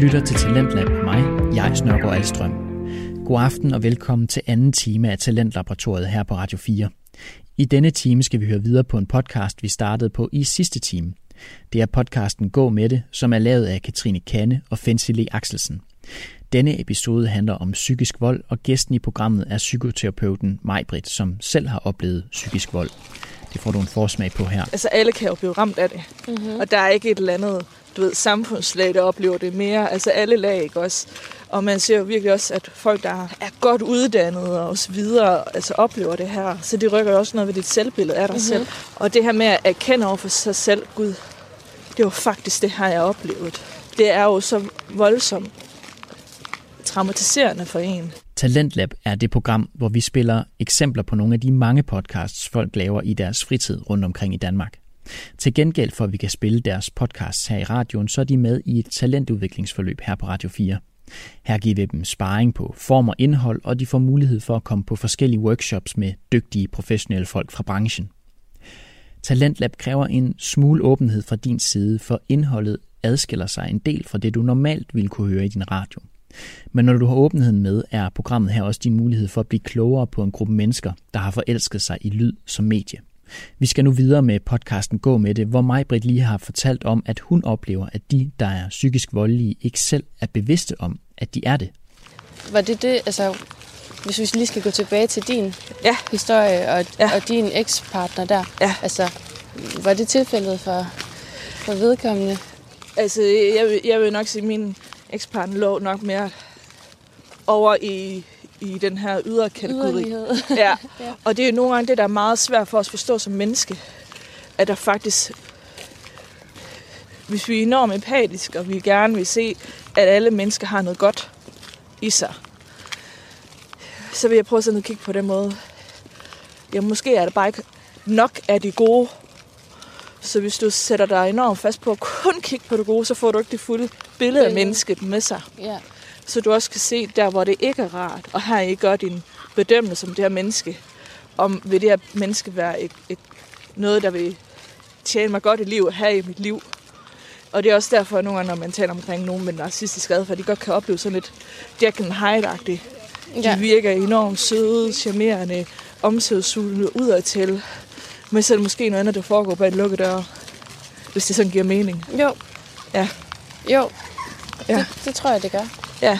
lytter til Talentlab med mig, jeg Snørgaard Alstrøm. God aften og velkommen til anden time af Talentlaboratoriet her på Radio 4. I denne time skal vi høre videre på en podcast, vi startede på i sidste time. Det er podcasten Gå med det, som er lavet af Katrine Kanne og Fensile Axelsen. Denne episode handler om psykisk vold, og gæsten i programmet er psykoterapeuten Majbrit, som selv har oplevet psykisk vold. Det får du en forsmag på her. Altså alle kan jo blive ramt af det. Mm-hmm. Og der er ikke et eller andet, du ved, samfundslag, der oplever det mere. Altså alle lag, ikke også? Og man ser jo virkelig også, at folk, der er godt uddannede og så videre, altså oplever det her. Så det rykker jo også noget ved dit selvbillede af dig mm-hmm. selv. Og det her med at erkende over for sig selv, Gud, det var faktisk det her, jeg oplevet. Det er jo så voldsomt traumatiserende for en. Talentlab er det program, hvor vi spiller eksempler på nogle af de mange podcasts, folk laver i deres fritid rundt omkring i Danmark. Til gengæld for, at vi kan spille deres podcasts her i radioen, så er de med i et talentudviklingsforløb her på Radio 4. Her giver vi dem sparring på form og indhold, og de får mulighed for at komme på forskellige workshops med dygtige professionelle folk fra branchen. Talentlab kræver en smule åbenhed fra din side, for indholdet adskiller sig en del fra det, du normalt ville kunne høre i din radio. Men når du har åbenheden med, er programmet her også din mulighed for at blive klogere på en gruppe mennesker, der har forelsket sig i lyd som medie. Vi skal nu videre med podcasten Gå med det, hvor mig Britt lige har fortalt om, at hun oplever, at de, der er psykisk voldelige, ikke selv er bevidste om, at de er det. Var det det, altså, hvis vi lige skal gå tilbage til din ja. historie og, ja. og din ekspartner der, ja. altså, var det tilfældet for, for vedkommende? Altså, jeg, vil, jeg vil nok sige, at min ekspartner lå nok mere over i, i den her ydre kategori. Ja. ja. Og det er jo nogle gange det, der er meget svært for os at forstå som menneske. At der faktisk, hvis vi er enormt empatiske, og vi gerne vil se, at alle mennesker har noget godt i sig, så vil jeg prøve sådan at kigge på den måde. Ja, måske er det bare ikke nok af de gode. Så hvis du sætter dig enormt fast på at kun kigge på det gode, så får du ikke det fulde billede af mennesket med sig. Ja. Så du også kan se der, hvor det ikke er rart. Og her I gør din bedømmelse som det her menneske. Om vil det her menneske være et, et, noget, der vil tjene mig godt i livet her i mit liv. Og det er også derfor, at nogle gange, når man taler omkring nogen med narcissistisk adfærd, de godt kan opleve sådan lidt Jack and Hyde-agtigt. De ja. virker enormt søde, charmerende, omsorgsfuldende udadtil. Men så er det måske noget andet, der foregår bag en lukket dør. Hvis det sådan giver mening. Jo. Ja. Jo. Ja. Det, det tror jeg, det gør. Ja.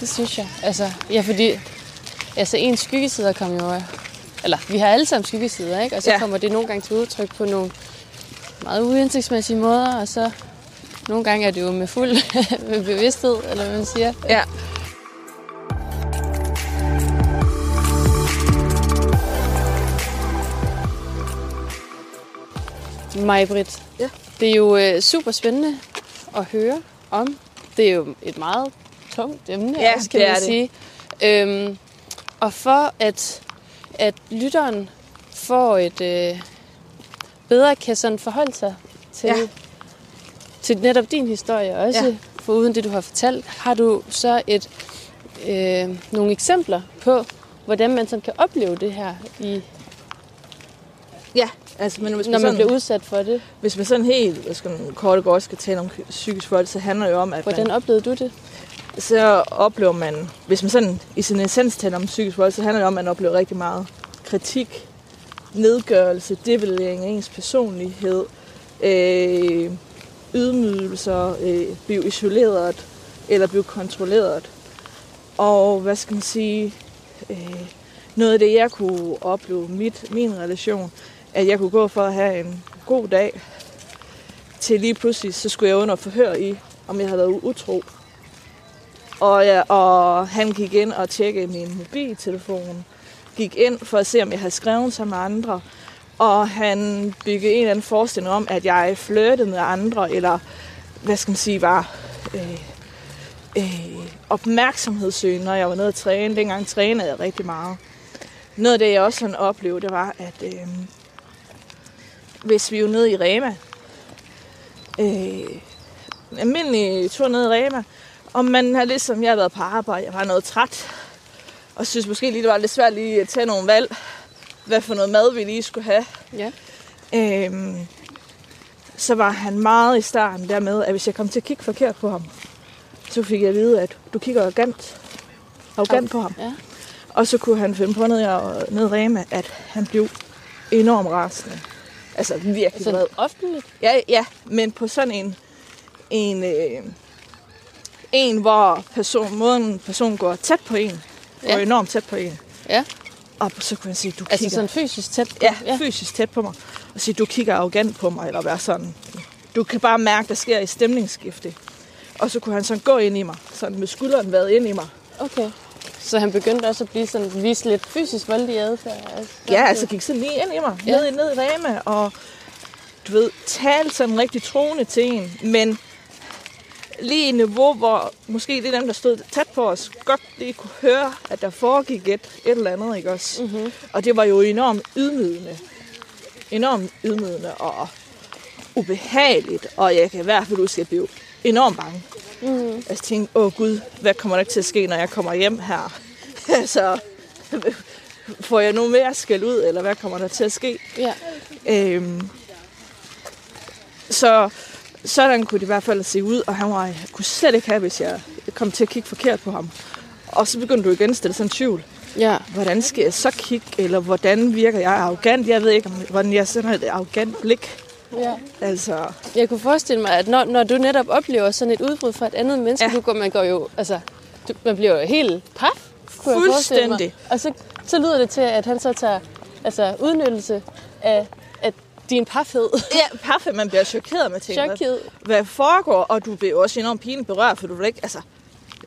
Det synes jeg. Altså, ja, fordi altså, en skyggesider kommer jo... Eller, vi har alle sammen skyggesider, ikke? Og så ja. kommer det nogle gange til udtryk på nogle meget uindsigtsmæssige måder, og så nogle gange er det jo med fuld med bevidsthed, eller hvad man siger. Ja. Majbrit, ja. det er jo øh, super spændende at høre om. Det er jo et meget tungt emne, ja, også, kan det man sige. Øhm, og for at, at lytteren får et øh, bedre kan sådan forholde sig til, ja. til netop din historie også, ja. for uden det, du har fortalt, har du så et øh, nogle eksempler på, hvordan man sådan kan opleve det her i Ja, altså, men hvis når man, sådan, bliver udsat for det. Hvis man sådan helt jeg skal, kort og godt skal tale om psykisk vold, så handler det jo om, at Hvordan man, oplevede du det? Så oplever man, hvis man sådan i sin essens taler om psykisk vold, så handler det om, at man oplever rigtig meget kritik, nedgørelse, devaluering af ens personlighed, øh, ydmygelser, øh, blive isoleret eller blive kontrolleret. Og hvad skal man sige, øh, noget af det, jeg kunne opleve mit, min relation, at jeg kunne gå for at have en god dag, til lige pludselig, så skulle jeg under forhør i, om jeg havde været utro. Og, ja, og han gik ind og tjekkede min mobiltelefon, gik ind for at se, om jeg havde skrevet sammen med andre, og han byggede en eller anden forestilling om, at jeg flirtede med andre, eller hvad skal man sige, var øh, øh, opmærksomhedssøgende, når jeg var nede at træne. Dengang trænede jeg rigtig meget. Noget af det, jeg også sådan oplevede, det var, at øh, hvis vi er nede i Rema, øh, almindelig tur ned i Rema, og man har ligesom, jeg har været på arbejde, jeg var noget træt, og synes måske lige, det var lidt svært lige at tage nogle valg, hvad for noget mad vi lige skulle have. Ja. Øhm, så var han meget i starten der med, at hvis jeg kom til at kigge forkert på ham, Så fik jeg at vide, at du kigger arrogant, arrogant på ham. Ja. Og så kunne han finde på ned i Rema, at han blev enormt rasende. Altså virkelig vred. Sådan offentligt? Ja, ja, men på sådan en, en, øh, en hvor person, måden person går tæt på en, går Ja. enormt tæt på en. Ja. Og så kunne han sige, du Altså kigger sådan fysisk tæt på? ja, ja. fysisk tæt på mig, og sige, du kigger arrogant på mig, eller være sådan. Du kan bare mærke, der sker i stemningsskifte. Og så kunne han sådan gå ind i mig, sådan med skulderen været ind i mig. Okay. Så han begyndte også at blive sådan, vise lidt fysisk voldelig adfærd? Altså, Ja, altså gik sådan lige ind i mig, Ja. ned, i- ned i Rema, og du ved, talte sådan rigtig troende til en, men lige i et niveau, hvor måske det er dem, der stod tæt på os, godt lige kunne høre, at der foregik et, et eller andet, ikke også? Mm-hmm. Og det var jo enormt ydmygende. Enormt ydmygende og ubehageligt, og jeg kan i hvert fald huske, at jeg blev enormt bange. Mm-hmm. Altså, Jeg tænkte, åh gud, hvad kommer der til at ske, når jeg kommer hjem her? altså, får jeg nu mere skæld ud, eller hvad kommer der til at ske? Ja. Øhm, så sådan kunne det i hvert fald se ud, og han var, jeg kunne slet ikke have, hvis jeg kom til at kigge forkert på ham. Og så begyndte du igen at stille sådan en tvivl. Ja. Hvordan skal jeg så kigge, eller hvordan virker jeg arrogant? Jeg ved ikke, om, hvordan jeg sender et arrogant blik. Ja. Altså, Jeg kunne forestille mig, at når, når du netop oplever sådan et udbrud fra et andet menneske, ja. Du går, man går jo, altså, du, man bliver jo helt paf, kunne jeg. Fuldstændig. Og så, så lyder det til, at han så tager altså, udnyttelse af, din pafhed. ja, paffe, man bliver chokeret med ting. Hvad- Chokket. Hvad foregår, og du bliver også enormt pinligt berørt, for du vil ikke, altså,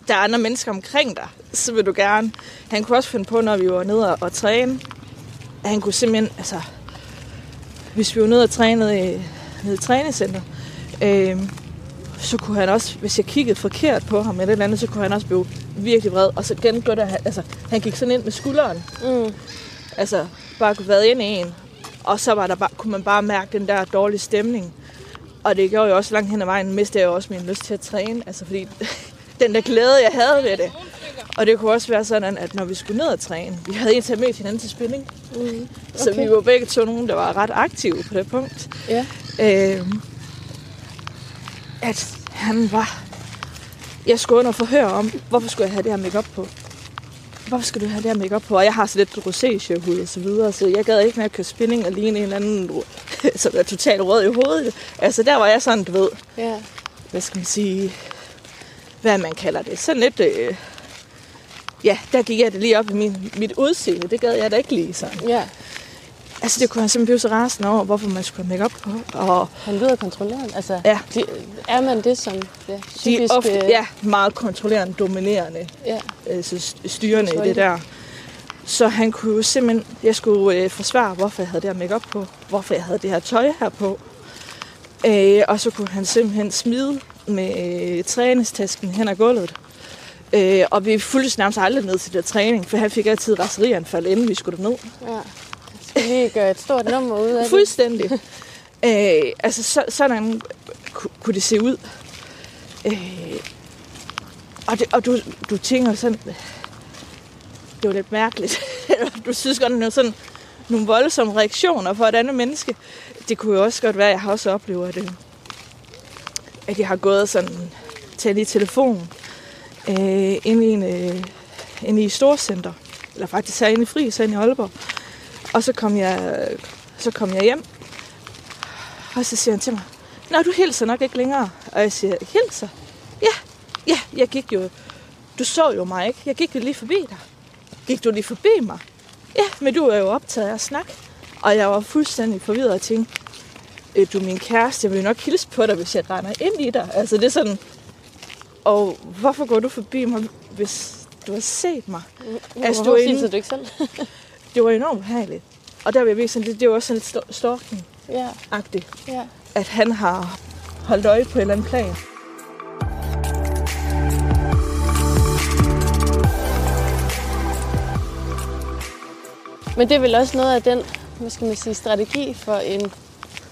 der er andre mennesker omkring dig, så vil du gerne. Han kunne også finde på, når vi var nede og, og træne, at han kunne simpelthen, altså, hvis vi var nede og træne nede i, træningscenter, øh, så kunne han også, hvis jeg kiggede forkert på ham eller et eller andet, så kunne han også blive virkelig vred. Og så igen gjorde det, altså, han gik sådan ind med skulderen. Mm. Altså, bare kunne være ind i en. Og så var der bare, kunne man bare mærke den der dårlige stemning. Og det gjorde jo også langt hen ad vejen, mistede jeg jo også min lyst til at træne. Altså fordi den der glæde, jeg havde ved det. Og det kunne også være sådan, at når vi skulle ned og træne, vi havde en til at møde hinanden til spinning. Mm. Okay. Så vi var begge to nogen, der var ret aktive på det punkt. Ja. Øh, at han var... Jeg skulle under forhøre om, hvorfor skulle jeg have det her makeup på? Hvorfor skal du have det her makeup på? Og jeg har så lidt rosacea-hud og så videre, så jeg gad ikke med at køre spinning og ligne en eller anden, som er totalt rød i hovedet. Altså der var jeg sådan, du ved, Ja. hvad skal man sige, hvad man kalder det. Sådan lidt, øh, ja, der gik jeg det lige op i min, mit udseende. Det gad jeg da ikke lige sådan. ja. Altså det kunne han simpelthen blive så rasende over, hvorfor man skulle have makeup på. Og Han lyder kontrollerende. Altså, Ja. de, er man det som ja, de psykisk... er ofte, øh, ja, meget kontrollerende, dominerende, ja. altså st- styrende i det der. Så han kunne jo simpelthen, jeg skulle øh, forsvare, hvorfor jeg havde det her makeup på, hvorfor jeg havde det her tøj her på. Øh, og så kunne han simpelthen smide med øh, træningstasken hen ad gulvet. Øh, og vi fulgte nærmest aldrig ned til det træning, for han fik altid raserianfald, inden vi skulle derned. ja. Jeg skal lige gøre et stort nummer ud af det. Fuldstændig. øh, altså, så, sådan ku- kunne det se ud. Øh, og, det, og du, du tænker sådan, det var lidt mærkeligt. du synes godt, det er sådan nogle voldsomme reaktioner for et andet menneske. Det kunne jo også godt være, at jeg har også oplevet, at, øh, at jeg har gået sådan, talt i telefon øh, inde i, en, øh, inde i storcenter. Eller faktisk herinde i Fri, så inde i Aalborg. Og så kom jeg, så kom jeg hjem, og så siger han til mig, Nå, du hilser nok ikke længere. Og jeg siger, hilser? Ja, ja, jeg gik jo, du så jo mig ikke. Jeg gik jo lige forbi dig. Gik du lige forbi mig? Ja, men du er jo optaget af at snakke. Og jeg var fuldstændig forvirret og tænkte, øh, du er min kæreste, jeg vil nok hilse på dig, hvis jeg render ind i dig. Altså det er sådan, og hvorfor går du forbi mig, hvis du har set mig? Altså, du Hvorfor er du ikke selv? Det var enormt behageligt. Og der vil jeg sådan, det, det var også sådan lidt stalking-agtigt, ja, ja. at han har holdt øje på en eller anden plan. Men det er vel også noget af den, hvad skal man sige, strategi for en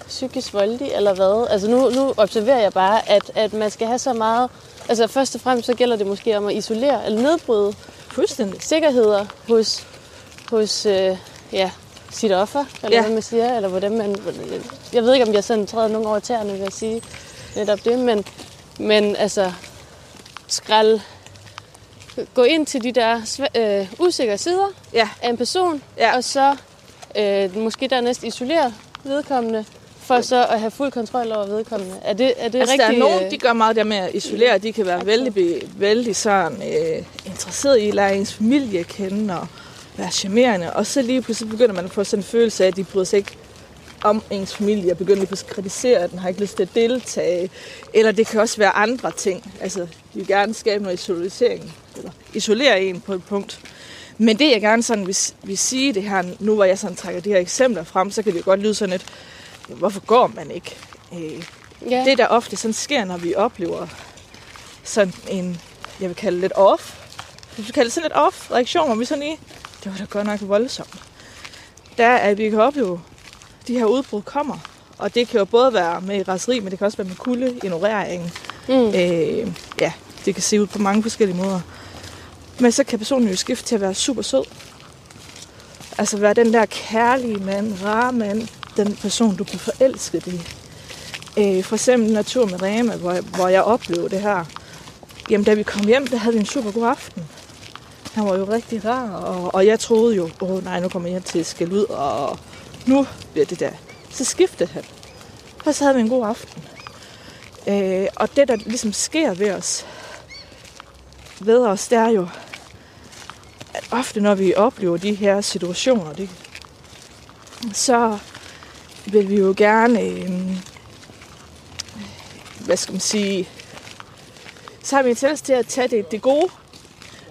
psykisk voldelig, eller hvad? Altså nu, nu observerer jeg bare, at, at man skal have så meget... Altså først og fremmest så gælder det måske om at isolere eller nedbryde Fuldstændig. sikkerheder hos, hos øh, ja, sit offer, eller Ja. hvad man siger, eller hvordan man... Jeg ved ikke, om jeg sådan træder nogen over tæerne ved at sige netop det, men, men altså skralde, gå ind til de der øh, usikre sider Ja, af en person, Ja. og så øh, måske dernæst isolere vedkommende, for så at have fuld kontrol over vedkommende. Er det, er det altså, rigtigt? der er nogen, øh, de gør meget der med at isolere. De kan være vældig, be- vældig sådan, øh, interesseret i at lære ens familie at kende og være charmerende. Og så lige pludselig begynder man at få sådan en følelse af, at de bryder sig ikke om ens familie og begynder lige pludselig at kritisere den, har ikke lyst til at deltage. Eller det kan også være andre ting. Altså, de vil gerne skabe noget isolering, eller isolere en på et punkt. Men det jeg gerne sådan vil, vil sige det her, nu hvor jeg sådan trækker de her eksempler frem, så kan det jo godt lyde sådan lidt, hvorfor går man ikke? Øh, ja. det, der ofte sådan sker, når vi oplever sådan en, jeg vil kalde det lidt off, jeg vil kalde det sådan lidt off reaktion, hvor vi sådan lige, det var da godt nok voldsomt. Der er, at vi kan opleve, at de her udbrud kommer. Og det kan jo både være med raseri, men det kan også være med kulde, ignorering. Mm. Øh, ja, det kan se ud på mange forskellige måder. Men så kan personen jo skifte til at være super sød. Altså være den der kærlige mand, rare mand, den person, du bliver forelsket i. Øh, for eksempel Natur med Rema, hvor, hvor jeg oplevede det her. Jamen, da vi kom hjem, der havde vi en super god aften. Han var jo rigtig rar, og, og jeg troede jo, åh oh, nej, nu kommer jeg til at skælde ud, og nu bliver det der. Så skiftede han. Og så havde vi en god aften. Øh, og det, der ligesom sker ved os, ved os, det er jo, at ofte når vi oplever de her situationer, det, så vil vi jo gerne, øh, hvad skal man sige, så har vi en tendens til at tage det, det gode,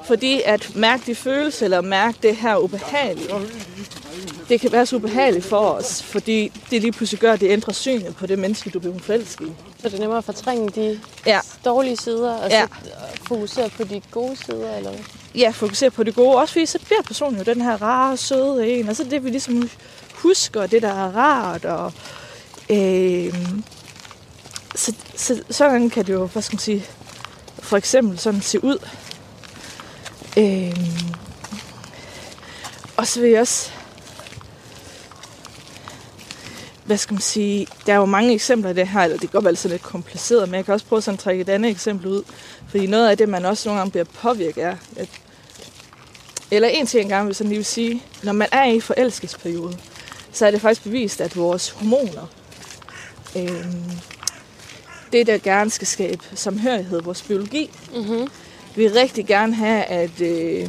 fordi at mærke de følelser, eller mærke det her ubehagelige, det kan være så ubehageligt for os, fordi det lige pludselig gør, at det ændrer synet på det menneske, du bliver forelsket i. Så det er nemmere at fortrænge de Ja. dårlige sider, og Ja. så fokusere på de gode sider, eller hvad? ja, fokusere på det gode. Også fordi så bliver personen jo den her rare, søde en. Og så det, vi ligesom husker, det der er rart. Og, øh, så, så, sådan kan det jo, hvad skal man sige, for eksempel sådan se ud. Øh, og så vil jeg også, hvad skal man sige, der er jo mange eksempler i det her, eller det kan godt være sådan lidt kompliceret, men jeg kan også prøve sådan at trække et andet eksempel ud. Fordi noget af det, man også nogle gange bliver påvirket af, at eller en ting, jeg gerne vil, sådan lige vil sige, når man er i forelskelsesperiode, så er det faktisk bevist, at vores hormoner, øh, det der gerne skal skabe samhørighed, vores biologi, Mm-hmm. vil rigtig gerne have, at, øh,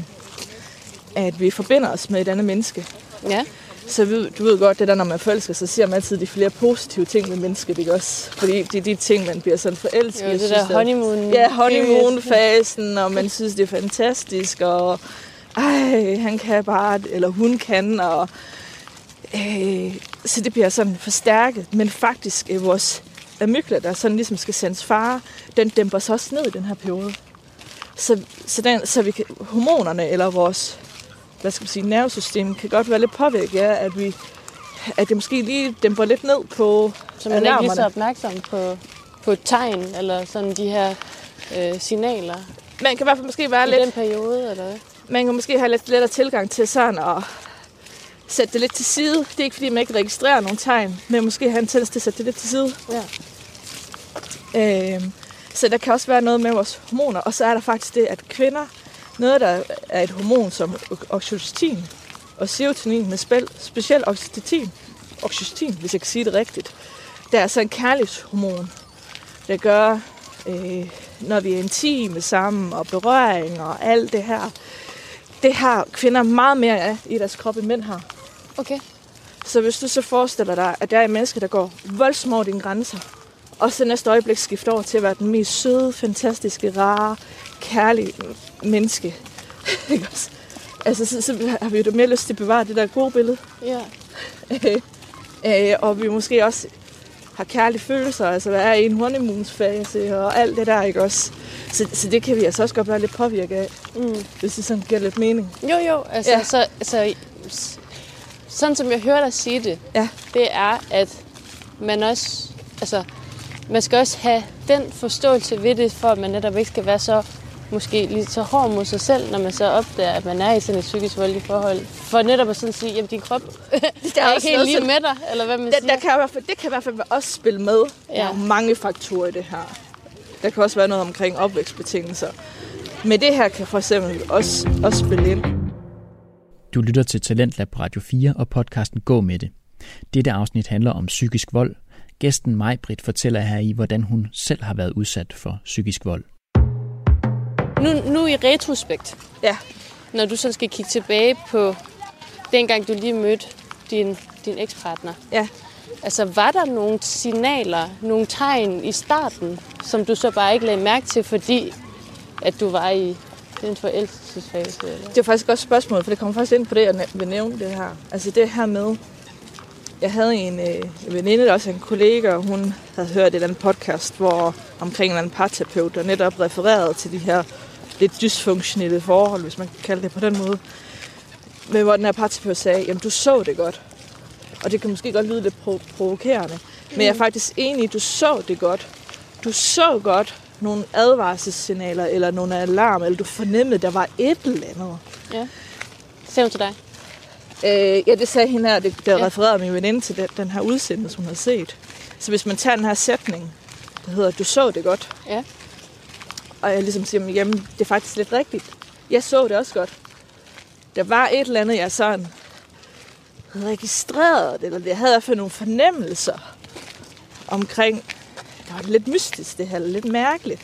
at vi forbinder os med et andet menneske. Ja. Så ved, du ved godt, det der, når man forelsker sig, siger man altid de flere positive ting ved mennesket, ikke også? Fordi det er de ting, man bliver sådan forelsket. Jo, i. det der at- honeymoon. Ja, honeymoon-fasen, og man synes, det er fantastisk, og ej, han kan bare, eller hun kan, og øh, så det bliver sådan forstærket. Men faktisk er vores amygdala, der sådan ligesom skal sendes fare, den dæmper sig også ned i den her periode. Så, så, den, så vi kan, hormonerne, eller vores hvad skal man sige, nervesystem, kan godt være lidt påvirket af, at vi at det måske lige dæmper lidt ned på Så man er ikke lige så opmærksom på, på tegn, eller sådan de her øh, signaler Man kan i hvert fald måske være i lidt den periode, eller hvad? man kan måske have lidt lettere tilgang til sådan at sætte det lidt til side. Det er ikke fordi, man ikke registrerer nogle tegn, men måske have en tendens til at sætte det lidt til side. Ja. Øhm, så der kan også være noget med vores hormoner. Og så er der faktisk det, at kvinder, noget der er et hormon som oxytocin og serotonin med spil, specielt oxytocin, oxytocin, hvis jeg kan sige det rigtigt, der er så en kærlighedshormon, der gør, øh, når vi er intime sammen og berøring og alt det her, det har kvinder meget mere af i deres krop, end mænd har. Okay. Så hvis du så forestiller dig, at der er et menneske, der går voldsomt over dine grænser, og så næste øjeblik skifter over til at være den mest søde, fantastiske, rare, kærlige menneske. Ikke også? altså, så, så har vi jo mere lyst til at bevare det der gode billede. Ja. øh, og vi måske også har kærlige følelser, altså hvad er i en honeymoon-fase og alt det der, ikke også? Så, så det kan vi altså også godt være lidt påvirket af, Mm. hvis det sådan giver lidt mening. Jo, jo. Altså, Ja. så, altså, s- sådan som jeg hører dig sige det, Ja. det er, at man også, altså, man skal også have den forståelse ved det, for at man netop ikke skal være så måske lidt så hård mod sig selv, når man så opdager, at man er i sådan et psykisk voldeligt forhold. For netop at sådan sige, at din krop Der er ikke helt lige med dig, eller hvad man der, siger. der kan i hvert fald, det kan i hvert fald også spille med. Der Ja. er jo mange faktorer i det her. Der kan også være noget omkring opvækstbetingelser. Men det her kan for eksempel også, også spille ind. Du lytter til Talentlab på Radio 4 og podcasten Gå med det. Dette afsnit handler om psykisk vold. Gæsten Majbrit fortæller her i, hvordan hun selv har været udsat for psykisk vold. Nu, nu i retrospekt, Ja, når du så skal kigge tilbage på dengang, du lige mødte din, din ekspartner. ja. Altså, var der nogle signaler, nogle tegn i starten, som du så bare ikke lagde mærke til, fordi at du var i den forelskelsesfase? Eller? Det er faktisk også et spørgsmål, for det kommer faktisk ind på det, jeg vil nævne det her. Altså det her med, jeg havde en, øh, en veninde, der også en kollega, og hun havde hørt et eller andet podcast, hvor omkring en eller anden parterapeut, der netop refererede til de her lidt dysfunktionelle forhold, hvis man kan kalde det på den måde. Men hvor den her parterapeut sagde, jamen du så det godt. Og det kan måske godt lyde lidt pro- provokerende. Men jeg er faktisk enig, du så det godt. Du så godt nogle advarselssignaler, eller nogle alarm, eller du fornemmede, der var et eller andet. Ja. Ser til dig? Øh, ja, det sagde hende her, det, der ja. refererede min veninde til den, den her udsendelse, hun havde set. Så hvis man tager den her sætning, der hedder, du så det godt, Ja og jeg ligesom siger, jamen, det er faktisk lidt rigtigt. Jeg så det også godt. Der var et eller andet, jeg sådan havde registreret, eller jeg havde i hvert fald nogle fornemmelser omkring, det var lidt mystisk det her, lidt mærkeligt.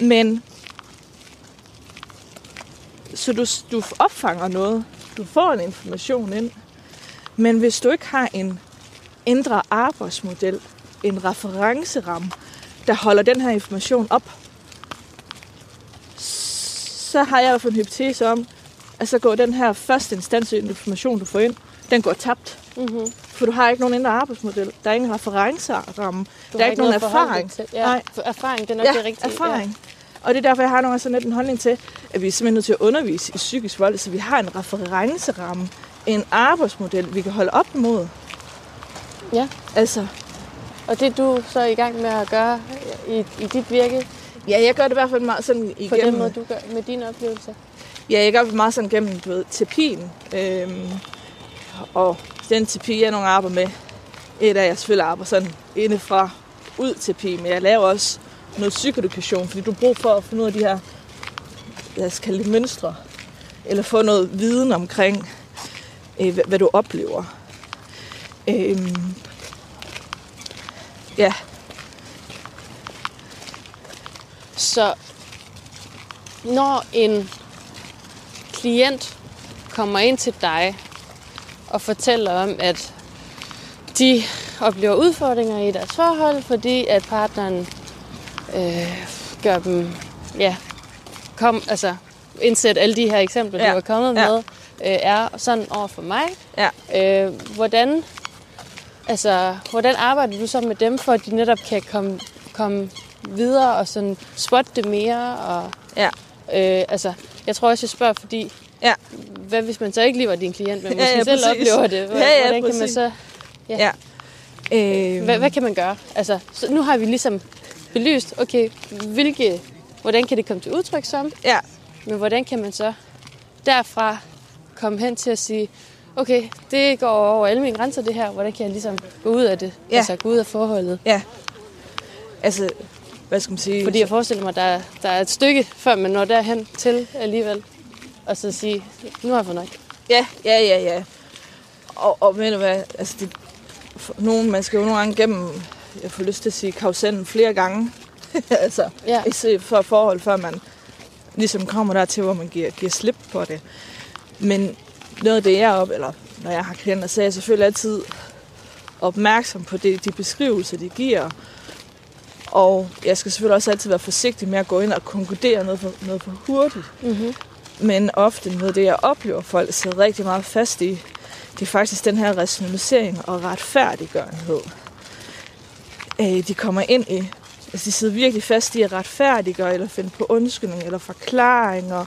Men, så du, du opfanger noget, du får en information ind, men hvis du ikke har en indre arbejdsmodel, en referenceramme, der holder den her information op, så har jeg hvert fald en hypotese om, at så går den her første instans information, du får ind, den går tabt. Mm-hmm. For du har ikke nogen indre arbejdsmodel. Der er ingen referenceramme. Der er ikke nogen erfaring. Til. Ja, Nej. erfaring, det er nok Ja, det rigtige. erfaring. Og det er derfor, jeg har nogle sådan lidt en holdning til, at vi er simpelthen nødt til at undervise i psykisk vold, så vi har en referenceramme, en arbejdsmodel, vi kan holde op imod. Ja. Altså, Og det er du så i gang med at gøre i, i dit virke, ja, jeg gør det i hvert fald meget sådan på igennem... den måde, du gør med dine oplevelser? Ja, jeg gør det meget sådan gennem, du ved, terapien. Øhm, og den terapi, jeg nogle arbejder med, et af jeg selvfølgelig arbejder sådan indefra ud terapi, men jeg laver også noget psykoedukation, fordi du har brug for at finde ud af de her, lad os kalde det mønstre, eller få noget viden omkring, øh, hvad, hvad du oplever. Øhm, ja, Så når en klient kommer ind til dig og fortæller om, at de oplever udfordringer i deres forhold, fordi at partneren øh, gør dem, ja, kom, altså indsæt alle de her eksempler, ja. Du er kommet ja. med, øh, er sådan over for mig. ja. Øh, hvordan, altså, hvordan arbejder du så med dem, for at de netop kan komme, komme videre og sådan spotte det mere? Og, Ja. øh, altså, jeg tror også, jeg spørger, fordi Ja. hvad hvis man så ikke lige var din klient, men Ja, måske ja, selv præcis. oplever det? Hvordan, Ja, ja, hvordan kan man så... ja. Øhm, Hvad, hvad kan man gøre? Altså, så nu har vi ligesom belyst, okay, hvilke, hvordan kan det komme til udtryk som, Ja, men hvordan kan man så derfra komme hen til at sige, okay, det går over alle mine grænser det her, hvordan kan jeg ligesom gå ud af det, Ja. altså gå ud af forholdet? ja. Altså, hvad skal man sige? Fordi jeg forestiller mig, der, der er et stykke, før man når derhen til alligevel, og så sige, nu har jeg fået nok. Ja, ja, ja, ja. Og, og ved du hvad, altså det, nogen, man skal jo nogle gange gennem, jeg får lyst til at sige, kausenden flere gange. altså, Ja. ja. for forhold, før man ligesom kommer der til, hvor man giver, giver slip på det. Men noget af det, jeg op, eller når jeg har klienter, så er jeg selvfølgelig altid opmærksom på det, de beskrivelser, de giver. Og jeg skal selvfølgelig også altid være forsigtig med at gå ind og konkludere noget for, noget for hurtigt. Mm-hmm. Men ofte noget af det, jeg oplever, folk sidder rigtig meget fast i, det er faktisk den her rationalisering og retfærdiggørenhed. Øh, De kommer ind i, altså de sidder virkelig fast i at retfærdiggøre, eller finde på undskyldning, eller forklaringer,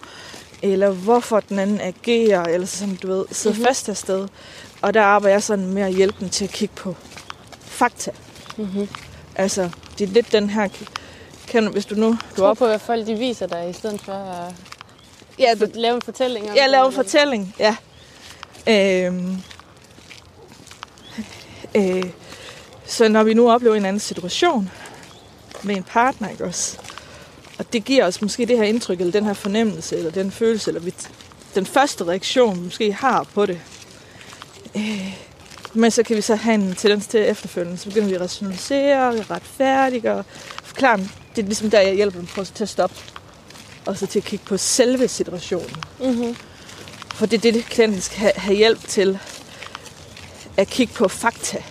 eller hvorfor den anden agerer, eller så, som du ved, sidder Mhm. mm-hmm. fast afsted. Og der arbejder jeg sådan med at hjælpe dem til at kigge på fakta. Mm-hmm. Altså, det er lidt den her, kan hvis du nu, du op, på, at folk de viser dig, i stedet for at ja, du, lave en fortælling om Jeg det, laver en fortælling, ja. Øhm, øh, så når vi nu oplever en anden situation, med en partner, ikke også? Og det giver os måske det her indtryk, eller den her fornemmelse, eller den følelse, eller vi, den første reaktion, vi måske har på det. Øh, men så kan vi så have en tendens til efterfølgende, så begynder vi at rationalisere, retfærdige og forklare dem. Det er ligesom der, jeg hjælper dem på til at stoppe. Og så til at kigge på selve situationen. Mm-hmm. For det er det, klienten skal have, have hjælp til. At kigge på fakta.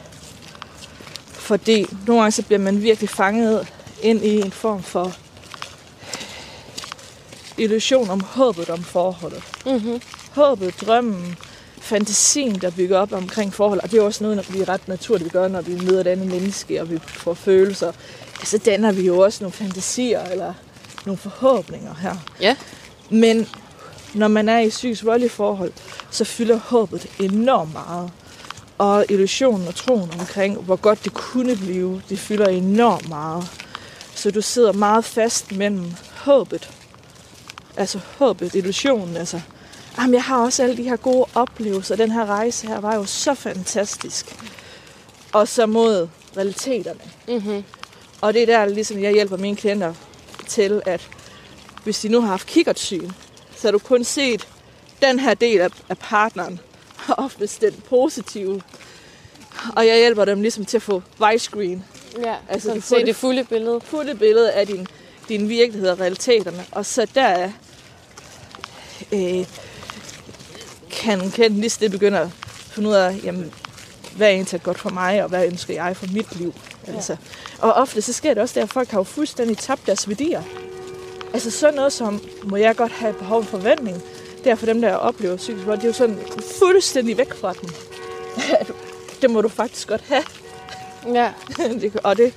Fordi nogle gange så bliver man virkelig fanget ind i en form for illusion om håbet om forholdet. Mm-hmm. Håbet, drømmen, fantasien, der bygger op omkring forhold. Og det er også noget, vi er ret naturligt gør, når vi møder et andet menneske, og vi får følelser. Så danner vi jo også nogle fantasier, eller nogle forhåbninger her. Ja. Men når man er i psykisk voldelige forhold, så fylder håbet enormt meget. Og illusionen og troen omkring, hvor godt det kunne blive, det fylder enormt meget. Så du sidder meget fast mellem håbet. Altså håbet, illusionen, altså. Jamen, jeg har også alle de her gode oplevelser. Den her rejse her var jo så fantastisk. Og så mod realiteterne. Mm-hmm. Og det er der, ligesom jeg hjælper mine klienter til, at hvis de nu har haft kikkertsyn, så har du kun set den her del af, af partneren, og oftest den positive. Og jeg hjælper dem ligesom til at få widescreen, Ja, Altså, du får se det- det fulde billede. fulde billede af din, din virkelighed og realiteterne. Og så der øh, kan klienten lige det begynde at finde ud af, jamen, hvad er egentlig godt for mig, og hvad ønsker jeg for mit liv. Ja. Altså. Og ofte så sker det også, der, at folk har jo fuldstændig tabt deres værdier. Altså sådan noget som, må jeg godt have behov for forventning, det er for dem, der oplever psykisk vold, det er jo sådan fuldstændig væk fra dem. det må du faktisk godt have. Ja. Det og det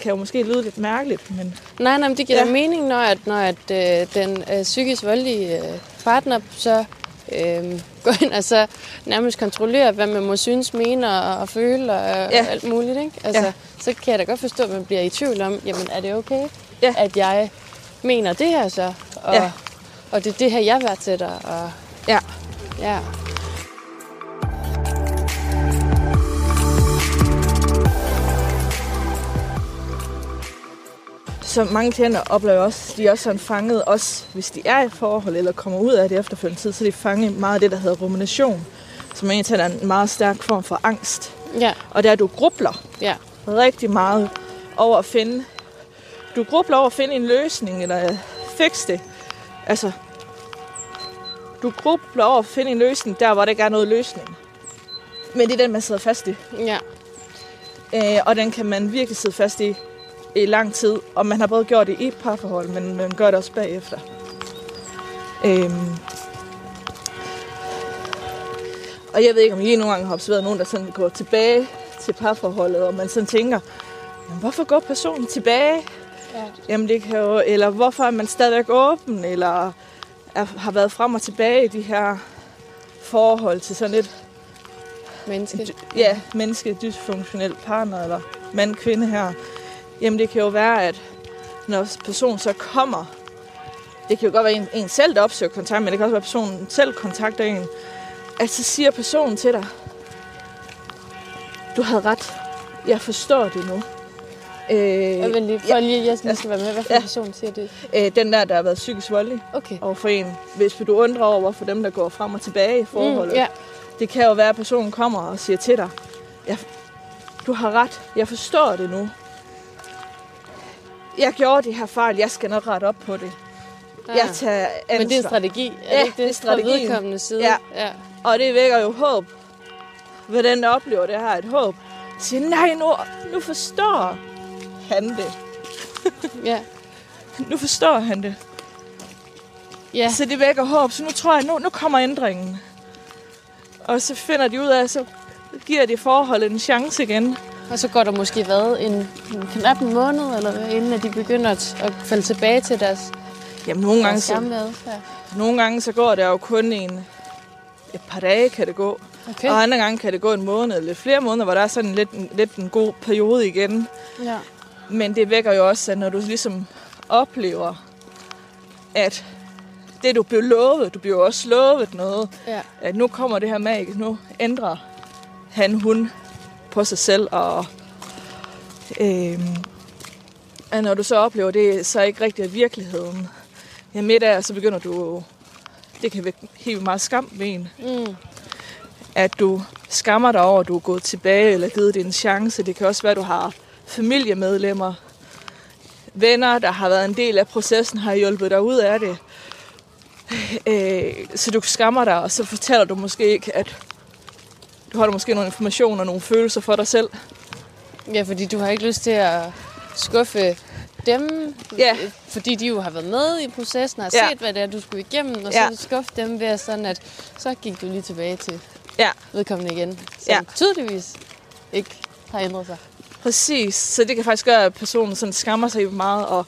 kan jo måske lyde lidt mærkeligt, men Nej, nej, men det giver ja. mening, når, at, når at, øh, den øh, psykisk voldelige øh, partner så øh, går ind og så nærmest kontrollerer, hvad man må synes, mene og, føle og Ja. alt muligt. Ikke? Altså, ja. Så kan jeg da godt forstå, at man bliver i tvivl om, jamen er det okay, Ja. at jeg mener det her så? Og, Ja. og det er det her, jeg værdsætter. Og, ja. ja. Så mange klienter oplever også, de er også sådan fanget, også hvis de er i et forhold eller kommer ud af det efterfølgende tid, så er de fanget meget af det, der hedder rumination, som egentlig er en meget stærk form for angst. Ja, Og der du grubler ja, rigtig meget over at finde, du grubler over at finde en løsning eller fikse det. Altså, du grubler over at finde en løsning der, hvor der ikke er noget løsning. Men det er den, man sidder fast i. ja. Øh, og den kan man virkelig sidde fast i i lang tid. Og man har både gjort det i et parforhold, men man gør det også bagefter. Øhm. Og jeg ved ikke, om I nogle gange har observeret nogen, der sådan går tilbage til parforholdet, og man sådan tænker, Jamen, hvorfor går personen tilbage? ja. Jamen det kan jo, eller hvorfor er man stadigvæk åben, eller er, har været frem og tilbage i de her forhold til sådan et Menneske. ja, menneske, dysfunktionel partner eller mand, kvinde her. Jamen det kan jo være, at når personen så kommer, det kan jo godt være en, en selv, der opsøger kontakt, men det kan også være, at personen selv kontakter en, at så siger personen til dig, du havde ret, jeg forstår det nu. Jeg Øh, vil lige, for lige, jeg skal være med, hvad for Ja. person siger det? øh, den der, der har været psykisk voldelig Okay. over for en. Hvis du undrer over, hvorfor dem, der går frem og tilbage i forholdet, Mm, ja. Det kan jo være, at personen kommer og siger til dig, jeg, du har ret, jeg forstår det nu. Jeg gjorde de her fejl, jeg skal nok rette op på det. Ah. Jeg tager ansvar. Men det er en strategi, er Ja, det ikke det? det er strategien. Fra vedkommende side. Ja. ja. Og det vækker jo håb. Ved den, der oplever det her, et håb. Siger, nej, nu, nu forstår han det. ja. Nu forstår han det. Ja, Så det vækker håb. Så nu tror jeg, nu, nu kommer ændringen. Og så finder de ud af, så giver de forholdet en chance igen. Og så går der måske været en, en knap en måned, eller inden at de begynder at, at falde tilbage til deres, Jamen, nogle gange, deres gamle adfærd. nogle gange så går der jo kun en, et par dage kan det gå. Okay. Og andre gange kan det gå en måned eller flere måneder, hvor der er sådan lidt, en- lidt en god periode igen. Ja. Men det vækker jo også, at når du ligesom oplever, at det du blev lovet, du bliver jo også lovet noget, ja. at nu kommer det her magisk, nu ændrer han, hun på sig selv, og øhm, at når du så oplever det, så er ikke rigtig af virkeligheden. Ja, midt af, så begynder du... Det kan være helt meget skam ved en. Mm. At du skammer dig over, at du er gået tilbage eller givet det en chance. Det kan også være, at du har familiemedlemmer, venner, der har været en del af processen, har hjulpet dig ud af det. Øh, så du skammer dig, og så fortæller du måske ikke, at du har måske nogle informationer og nogle følelser for dig selv. Ja, fordi du har ikke lyst til at skuffe dem, Ja. fordi de jo har været med i processen og har Ja. set, hvad det er, du skulle igennem, og Ja. så skuffe dem ved at sådan, at så gik du lige tilbage til Ja, vedkommende igen, som Ja. tydeligvis ikke har ændret sig. præcis. Så det kan faktisk gøre, at personen sådan skammer sig meget og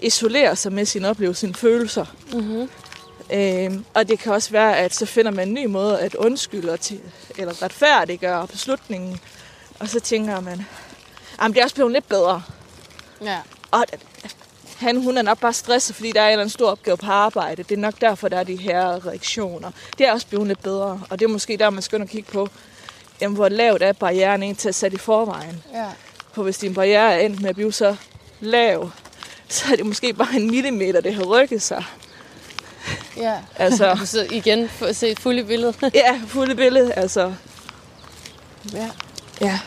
isolerer sig med sin oplevelse, sine følelser. Mm-hmm. Øhm, og det kan også være, at så finder man en ny måde at undskylde til, eller retfærdiggøre beslutningen. Og så tænker man, at det er også blevet lidt bedre. Ja. Og han, hun er nok bare stresset, fordi der er en eller anden stor opgave på arbejde. Det er nok derfor, der er de her reaktioner. Det er også blevet lidt bedre. Og det er måske der, man skal og kigge på, jamen, hvor lavt er barrieren egentlig til at sætte i forvejen. ja. For hvis din barriere er endt med at blive så lav, så er det måske bare en millimeter, det har rykket sig. Ja. Altså, Så igen, for at se fulde billede. ja, fulde billede, altså. ja. Ja.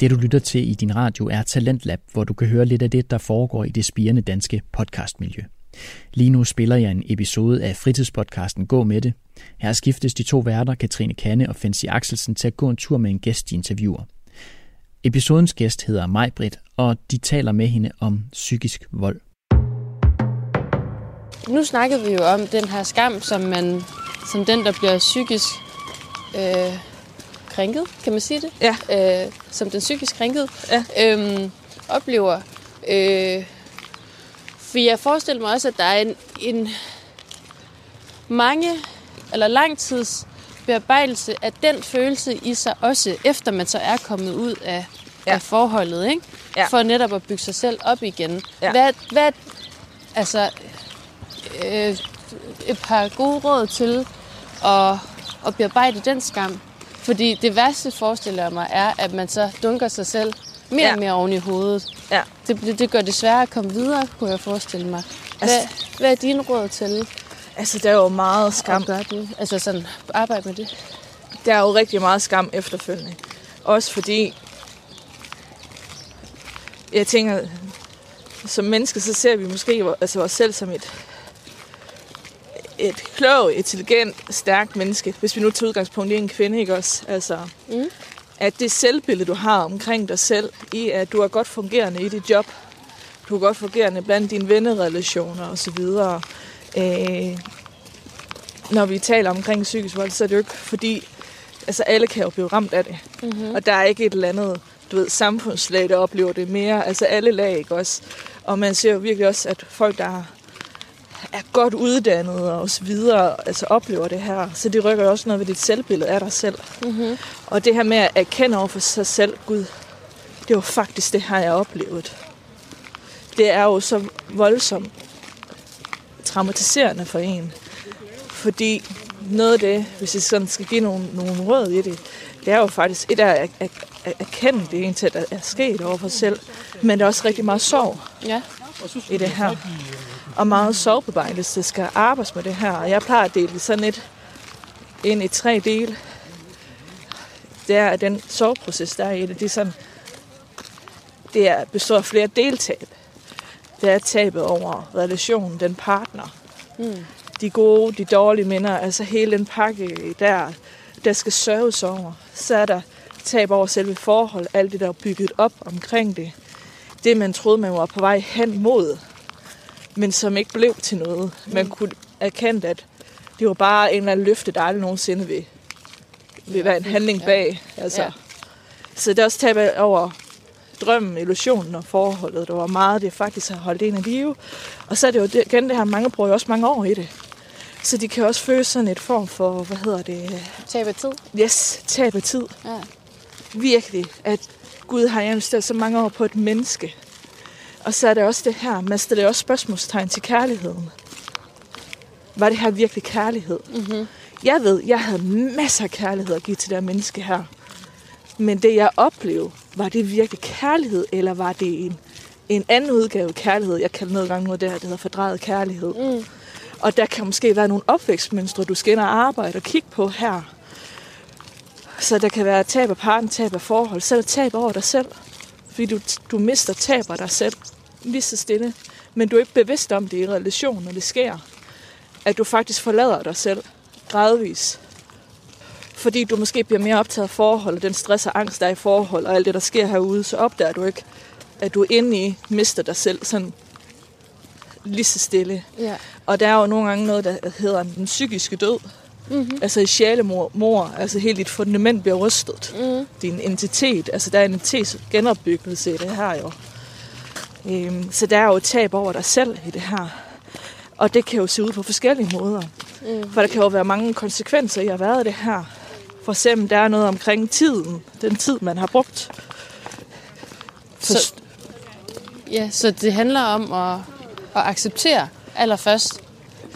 Det du lytter til i din radio er Talentlab, hvor du kan høre lidt af det, der foregår i det spirende danske podcastmiljø. Lige nu spiller jeg en episode af fritidspodcasten Gå med det. Her skiftes de to værter, Katrine Kanne og Fancy Axelsen, til at gå en tur med en gæst, de interviewer. Episodens gæst hedder Majbrit, og de taler med hende om psykisk vold. Nu snakkede vi jo om den her skam, som, man, som den, der bliver psykisk øh, krænket, kan man sige det? Ja. Øh, som den psykisk krænket Ja. øhm, oplever. Øh, for jeg forestiller mig også, at der er en, en mange eller lang tids bearbejdelse af den følelse i sig også, efter man så er kommet ud af. Ja. af forholdet, ikke? Ja. For netop at bygge sig selv op igen. Ja. Hvad, hvad, altså, øh, et par gode råd til at, at bearbejde den skam. Fordi det værste, forestiller jeg mig, er, at man så dunker sig selv mere ja. Og mere oven i hovedet. Ja. Det, det- det gør det sværere at komme videre, kunne jeg forestille mig. Hvad, Altså- hvad er dine råd til Altså, der er jo meget skam. at gøre det? Altså sådan, arbejde med det. Der er jo rigtig meget skam efterfølgende. Også fordi, jeg tænker, som mennesker, så ser vi måske altså os selv som et, et klogt, intelligent, stærkt menneske. Hvis vi nu tager udgangspunkt i en kvinde, ikke også? Altså, Mm. at det selvbillede, du har omkring dig selv, i at du er godt fungerende i dit job, du er godt fungerende blandt dine vennerelationer osv., øh, når vi taler omkring psykisk vold, så er det jo ikke fordi, altså alle kan jo blive ramt af det. Mm-hmm. Og der er ikke et eller andet, du ved, samfundslag, der oplever det mere. Altså alle lag, ikke også? Og man ser jo virkelig også, at folk, der er godt uddannede og så videre, altså oplever det her. Så det rykker også noget ved dit selvbillede af dig selv. Mm-hmm. Og det her med at erkende over for sig selv, Gud, det var faktisk det her, jeg oplevet. Det er jo så voldsomt traumatiserende for en. Fordi noget af det, hvis jeg sådan skal give nogle, nogle råd i det, det er jo faktisk et af at, erkende det at der er sket over for sig selv. Men der er også rigtig meget sorg Ja. i det her. Og meget sorgbearbejdelse skal arbejdes med det her. Og jeg plejer at dele det sådan et ind i tre dele. Det er, den sorgproces, der er i det, det er sådan, det er, består af flere deltab. Det er tabet over relationen, den partner. Mm. De gode, de dårlige minder, altså hele den pakke der, der skal sørges over. Så er der tab over selve forhold, alt det, der er bygget op omkring det. Det, man troede, man var på vej hen mod, men som ikke blev til noget. Man kunne erkende, at det var bare en eller anden løfte, der aldrig nogensinde vil, vil være en handling bag. Altså. Ja. Så det er også tab over drømmen, illusionen og forholdet. Der var meget, det faktisk har holdt en af live. Og så er det jo det, igen det her, mange bruger jo også mange år i det. Så de kan også føle sådan et form for, hvad hedder det, Tab af tid. yes, tab af tid. Ja. Virkelig, at Gud har investeret så mange år på et menneske. Og så er det også det her, man stiller også spørgsmålstegn til kærligheden. Var det her virkelig kærlighed? Mm-hmm. Jeg ved, jeg havde masser af kærlighed at give til det her menneske her. Men det, jeg oplevede, var det virkelig kærlighed, eller var det en en anden udgave af kærlighed. Jeg kalder noget gange noget der, det hedder fordrejet kærlighed. Mm. Og der kan måske være nogle opvækstmønstre, du skal ind og arbejde og kigge på her. Så der kan være tab af parten, tab af forhold, selv tab over dig selv. Fordi du, du mister taber dig selv lige så stille. Men du er ikke bevidst om det i relation, når det sker. At du faktisk forlader dig selv gradvis. Fordi du måske bliver mere optaget af forhold, og den stress og angst, der er i forhold, og alt det, der sker herude, så opdager du ikke, at du inde i mister dig selv sådan lige så stille. Ja. Og der er jo nogle gange noget, der hedder den psykiske død. Mm-hmm. Altså i sjælemor, mor, altså helt dit fundament bliver rystet. Mm. Din entitet, altså der er en entitet genopbyggelse i det her jo. Øhm, så der er jo et tab over dig selv i det her. Og det kan jo se ud på forskellige måder. Mm. For der kan jo være mange konsekvenser i at være i det her. For eksempel, der er noget omkring tiden. Den tid, man har brugt. For, Så- Ja, så det handler om at, at acceptere allerførst.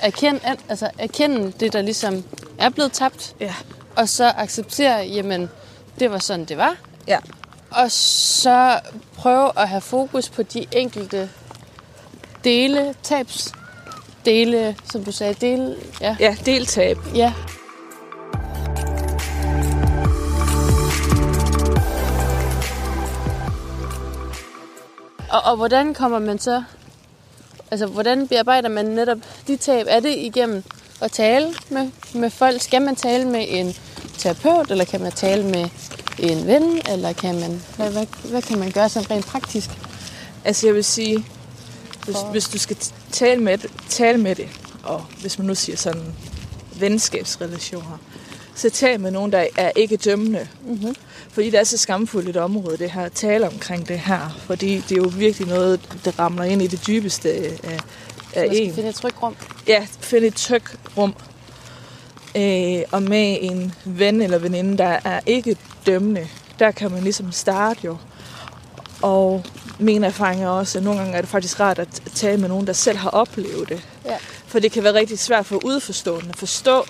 Erkende, altså erkende det, der ligesom er blevet tabt. ja, Og så acceptere, jamen, det var sådan, det var. ja, Og så prøve at have fokus på de enkelte dele, tabs, dele, som du sagde, dele, ja. ja, deltab. ja. Og, og hvordan kommer man så, altså hvordan bearbejder man netop de tab? Er det igennem at tale med, med folk? Skal man tale med en terapeut, eller kan man tale med en ven, eller kan man, hvad, hvad, hvad kan man gøre sådan rent praktisk? Altså jeg vil sige, hvis, For- hvis du skal tale med, det, tale med det, og hvis man nu siger sådan venskabsrelationer, så tal med nogen, der er ikke dømmende. Mm-hmm. Fordi det er så skamfuldt et område, det her at tale omkring det her. Fordi det er jo virkelig noget, der ramler ind i det dybeste af, af Man skal en. finde et trygt rum. Ja, finde et trygt rum. Øh, og med en ven eller veninde, der er ikke dømmende, der kan man ligesom starte jo. Og min erfaring er også, at nogle gange er det faktisk rart at tale med nogen, der selv har oplevet det. Ja. For det kan være rigtig svært for udforstående at forstå,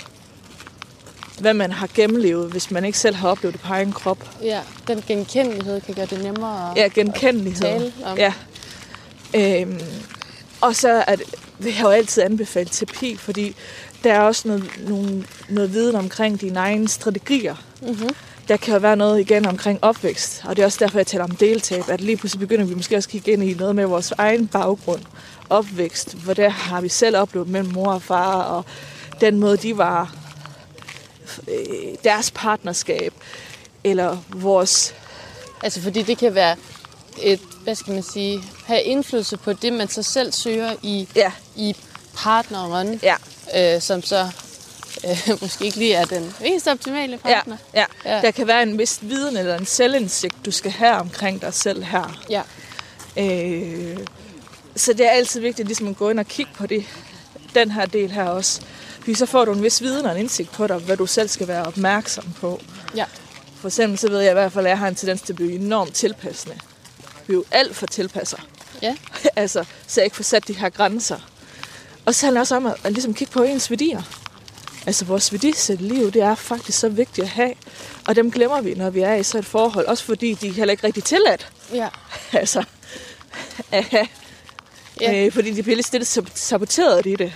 hvad man har gennemlevet, hvis man ikke selv har oplevet det på egen krop. Ja, den genkendelighed kan gøre det nemmere at Ja, genkendelighed. tale om. Ja. Øhm, og så er det, vil jeg jo altid anbefale terapi, fordi der er også noget, nogle, noget viden omkring dine egne strategier. Mm-hmm. Der kan jo være noget igen omkring opvækst, og det er også derfor, jeg taler om deltab, at lige pludselig begynder vi måske også at kigge ind i noget med vores egen baggrund, opvækst, hvor der har vi selv oplevet mellem mor og far, og den måde, de var, øh, deres partnerskab, eller vores Altså fordi det kan være et, hvad skal man sige, have indflydelse på det, man så selv søger i, ja, i partneren, ja, øh, som så øh, måske ikke lige er den mest optimale partner. ja. Ja. ja. Der kan være en vis viden eller en selvindsigt, du skal have omkring dig selv her. ja. Øh, så det er altid vigtigt ligesom at gå ind og kigge på det, den her del her også. Fordi så får du en vis viden og en indsigt på dig, hvad du selv skal være opmærksom på. ja. For eksempel så ved jeg i hvert fald, at jeg har en tendens til at blive enormt tilpassende. Vi er jo alt for tilpasser. Ja. altså, så jeg ikke får sat de her grænser. Og så handler det også om at, at ligesom kigge på ens værdier. Altså vores værdisæt i livet, det er faktisk så vigtigt at have. Og dem glemmer vi, når vi er i så et forhold. Også fordi de er heller ikke rigtig tilladt. ja. Altså. Ja. Øh, fordi de bliver lidt stille sab- saboteret i det.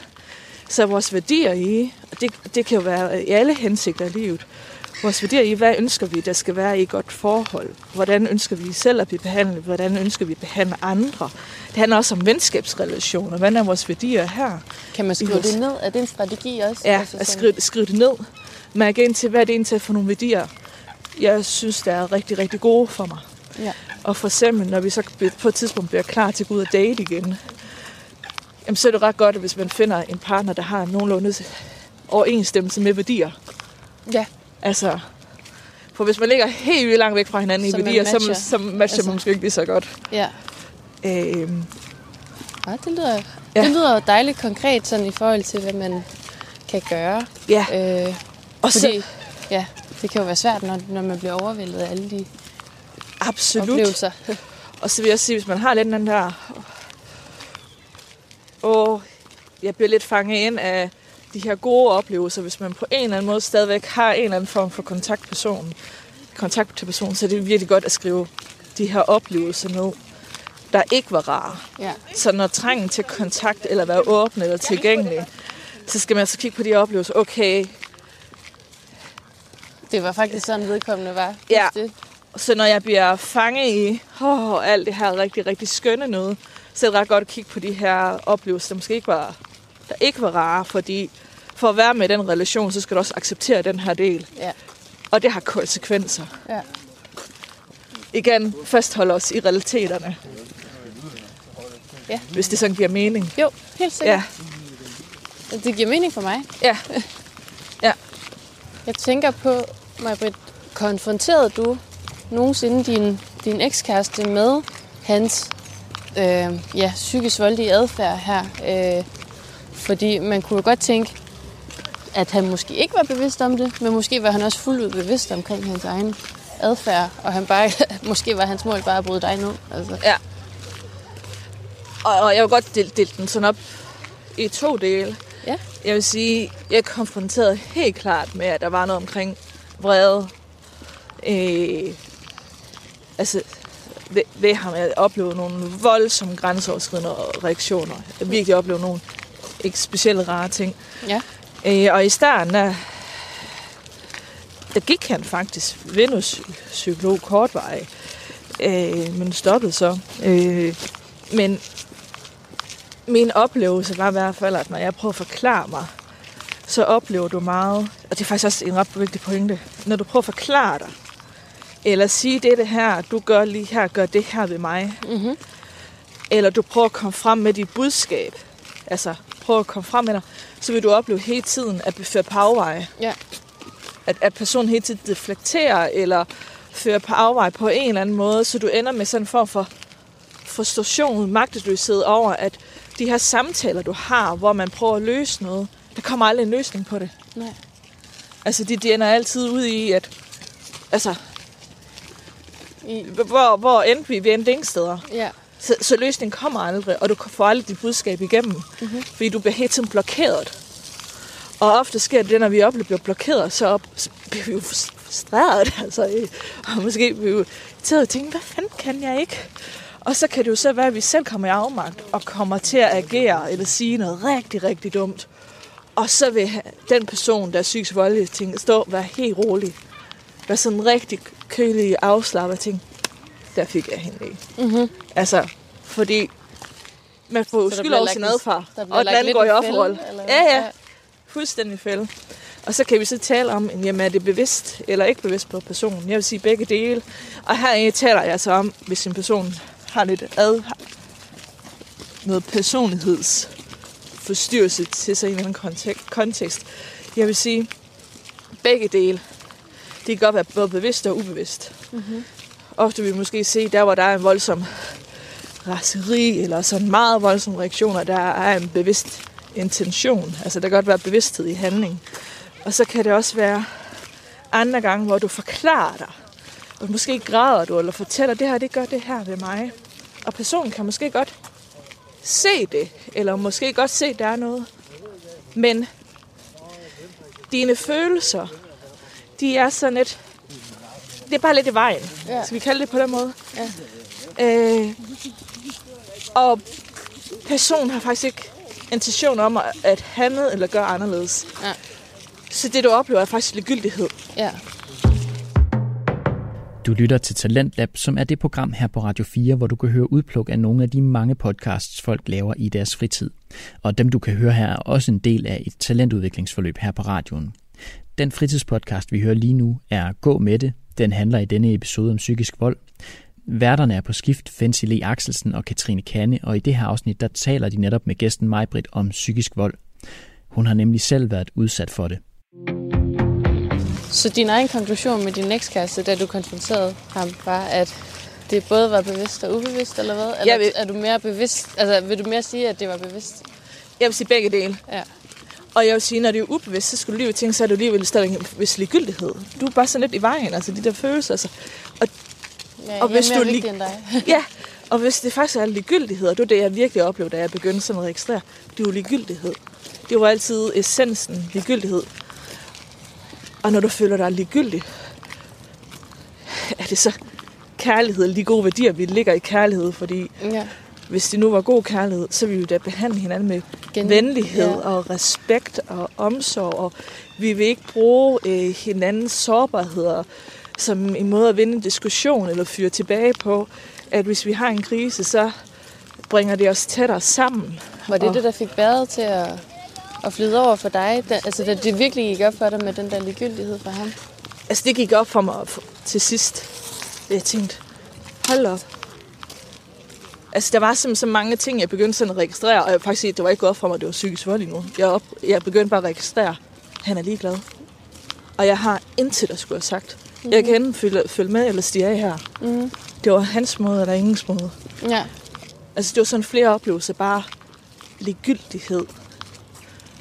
Så vores værdier i, og det, det kan jo være i alle hensigter i livet, vores værdier i, hvad ønsker vi, der skal være i et godt forhold? Hvordan ønsker vi selv at blive behandlet? Hvordan ønsker vi at behandle andre? Det handler også om venskabsrelationer. Hvad er vores værdier her? Kan man skrive vores- det ned? Er det en strategi også? Ja, Altså at skrive, skrive det ned. Mærke ind til, hvad er det egentlig for nogle værdier, jeg synes, der er rigtig, rigtig gode for mig. Ja. Og for eksempel, når vi så på et tidspunkt bliver klar til at gå ud og date igen, jamen, så er det ret godt, hvis man finder en partner, der har nogenlunde overensstemmelse med værdier. Ja, Altså, for hvis man ligger helt vildt langt væk fra hinanden Så i værdier, så, matcher. så matcher Altså. man måske ikke lige så godt. ja. Øhm, ja det, lyder, Ja. ja. det lyder dejligt konkret sådan i forhold til, hvad man kan gøre. ja, Øh, og fordi, så, ja, det kan jo være svært, når, når man bliver overvældet af alle de absolut. oplevelser. Og så vil jeg sige, hvis man har lidt den der... Åh, jeg bliver lidt fanget ind af de her gode oplevelser. Hvis man på en eller anden måde stadigvæk har en eller anden form for kontaktperson, kontakt til personen, så er det virkelig godt at skrive de her oplevelser ned. der ikke var rare. Ja. Så når trængen til kontakt, eller være åben eller tilgængelig, så skal man altså kigge på de oplevelser. Okay, Det var faktisk sådan, vedkommende var. Ja. Det. så når jeg bliver fanget i oh, alt det her rigtig, rigtig skønne noget, så er det ret godt at kigge på de her oplevelser, der måske ikke var, der ikke var rare, fordi for at være med i den relation, så skal du også acceptere den her del. Ja. Og det har konsekvenser. Ja. Igen, fastholde os i realiteterne. Ja. Hvis det sådan giver mening. Jo, helt sikkert. Ja, Det giver mening for mig. ja. Jeg tænker på, Majbrit, konfronterede du nogensinde din, din ekskæreste med hans øh, ja, psykisk voldelige adfærd her? Øh, fordi man kunne jo godt tænke, at han måske ikke var bevidst om det, men måske var han også fuldt ud bevidst omkring hans egen adfærd, og han bare, måske var hans mål bare at bryde dig ned. Altså. Ja. Og, og jeg vil godt dele, dele den sådan op i to dele. Ja. Jeg vil sige, jeg konfronterede helt klart med, at der var noget omkring vrede. Øh, altså, ved, ved ham, jeg oplevede nogle voldsomme grænseoverskridende reaktioner. Jeg virkelig oplevede nogle ikke specielle rare ting. Ja. Øh, og i starten, der, der gik han faktisk ved psy- psykolog kortvarigt. Øh, men stoppede så. Øh, men min oplevelse var i hvert fald, at når jeg prøver at forklare mig, så oplever du meget, og det er faktisk også en ret vigtig pointe, når du prøver at forklare dig, eller sige det, det her, du gør lige her, gør det her ved mig, Mm-hmm. eller du prøver at komme frem med dit budskab, altså prøver at komme frem med dig, så vil du opleve hele tiden at føre på afveje. Ja. At, at personen hele tiden deflekterer, eller fører på afveje på en eller anden måde, så du ender med sådan en form for frustration, magtesløshed over, at de her samtaler, du har, hvor man prøver at løse noget, der kommer aldrig en løsning på det. Nej. Altså, de, de ender altid ud i, at altså, I, hvor, hvor endte vi? Vi endte ingen steder. ja. Så, så løsningen kommer aldrig, og du får aldrig dit budskab igennem, mm-hmm. fordi du bliver helt tiden blokeret. Og ofte sker det, når vi oplever bliver blokeret, så, op, så bliver vi jo frustreret, altså, og måske bliver vi til at tænke, hvad fanden kan jeg ikke? Og så kan det jo så være, at vi selv kommer i afmagt og kommer til at agere eller sige noget rigtig, rigtig dumt. Og så vil den person, der er psykisk voldelig, tænke, stå og være helt rolig. Være sådan rigtig kølig, afslappet og tænke, der fik jeg hende i. Mm-hmm. Altså, fordi man får skyld over sin adfærd. Og den går i offerrolle. Ja, ja. Fuldstændig fælde. Og så kan vi så tale om, jamen er det bevidst eller ikke bevidst på personen. Jeg vil sige begge dele. Og her taler jeg så om, hvis en person har lidt ad, noget personlighedsforstyrrelse til sig i en eller anden kontek- kontekst. Jeg vil sige, begge dele. Det kan godt være både bevidst og ubevidst. Mm-hmm. Ofte vil vi måske se, der hvor der er en voldsom raseri, eller sådan meget voldsomme reaktioner, der er en bevidst intention. Altså der kan godt være bevidsthed i handling. Og så kan det også være andre gange, hvor du forklarer dig. Og måske græder du, eller fortæller, det her, det gør det her ved mig. Og personen kan måske godt se det, eller måske godt se, at der er noget. Men dine følelser, de er sådan lidt... Det er bare lidt i vejen. Ja. Skal vi kalde det på den måde? Ja. Øh, og personen har faktisk ikke intention om at- handle eller gøre anderledes. Ja. Så det, du oplever, er faktisk ligegyldighed. Ja. Du lytter til Talentlab, som er det program her på Radio 4, hvor du kan høre udpluk af nogle af de mange podcasts, folk laver i deres fritid. Og dem, du kan høre her, er også en del af et talentudviklingsforløb her på radioen. Den fritidspodcast, vi hører lige nu, er Gå med det. Den handler i denne episode om psykisk vold. Værterne er på skift Fancy Le Axelsen og Katrine Kanne, og i det her afsnit, der taler de netop med gæsten Majbrit om psykisk vold. Hun har nemlig selv været udsat for det. Så din egen konklusion med din ekskæreste, da du konfronterede ham, var, at det både var bevidst og ubevidst, eller hvad? Eller Jeg vil- er du mere bevidst? Altså, vil du mere sige, at det var bevidst? Jeg vil sige begge dele. Ja. Og jeg vil sige, når det er ubevidst, så skulle du lige tænke, så er det alligevel stadig en vis ligegyldighed. Du er bare sådan lidt i vejen, altså de der følelser. Altså. ja Og hvis du mere lig- vigtig end dig. Ja, og hvis det faktisk er ligegyldighed, og det er det, jeg virkelig oplevede, da jeg begyndte sådan at registrere, det er jo ligegyldighed. Det var altid essensen, ligegyldighed. Og når du føler dig ligegyldig, er det så, kærlighed, de gode værdier, vi ligger i kærlighed, fordi Ja. Hvis det nu var god kærlighed, så ville vi da behandle hinanden med Gen- venlighed ja. og respekt og omsorg, og vi vil ikke bruge øh, hinandens sårbarheder som en måde at vinde en diskussion eller fyre tilbage på, at hvis vi har en krise, så bringer det os tættere sammen. Var det Og- det, der fik bæret til at, at flyde over for dig? Da, altså, da det virkelig gik op for dig med den der ligegyldighed fra ham? Altså, det gik op for mig til sidst. Jeg tænkte, hold op. Altså, der var simpelthen så mange ting, jeg begyndte sådan at registrere, og jeg faktisk det var ikke godt for mig, at det var psykisk vold endnu. Jeg, op, jeg begyndte bare at registrere, han er ligeglad. Og jeg har intet at skulle have sagt. Mm-hmm. Jeg kan enten følge, følge med eller stige af her. Mm. Det var hans måde eller ingens måde. Ja. Altså, det var sådan flere oplevelser, bare ligegyldighed.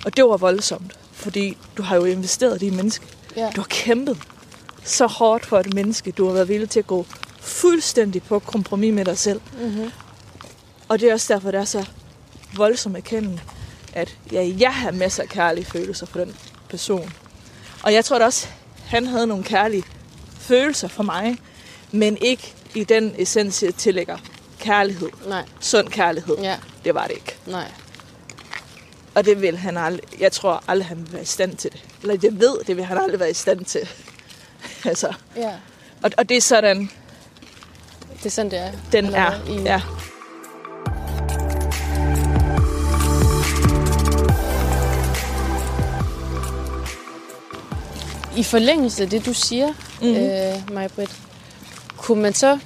Og det var voldsomt, fordi du har jo investeret i et menneske. ja. Du har kæmpet så hårdt for et menneske. Du har været villig til at gå fuldstændig på kompromis med dig selv. Mm-hmm. Og det er også derfor, det er så voldsomt at kende, at ja, jeg har masser af kærlige følelser for den person. Og jeg tror da også, han havde nogle kærlige følelser for mig, men ikke i den essens, jeg tillægger kærlighed. Nej. Sund kærlighed. Ja. Det var det ikke. Nej. Og det vil han aldrig, jeg tror aldrig, han vil være i stand til det. Eller jeg ved, det vil han aldrig være i stand til. altså, Ja. og, og det er sådan, Det er sådan, det er. den Eller er. I, Ja. I forlængelse af det, du siger, Mhm. mm-hmm. øh, Majbrit, kunne man så...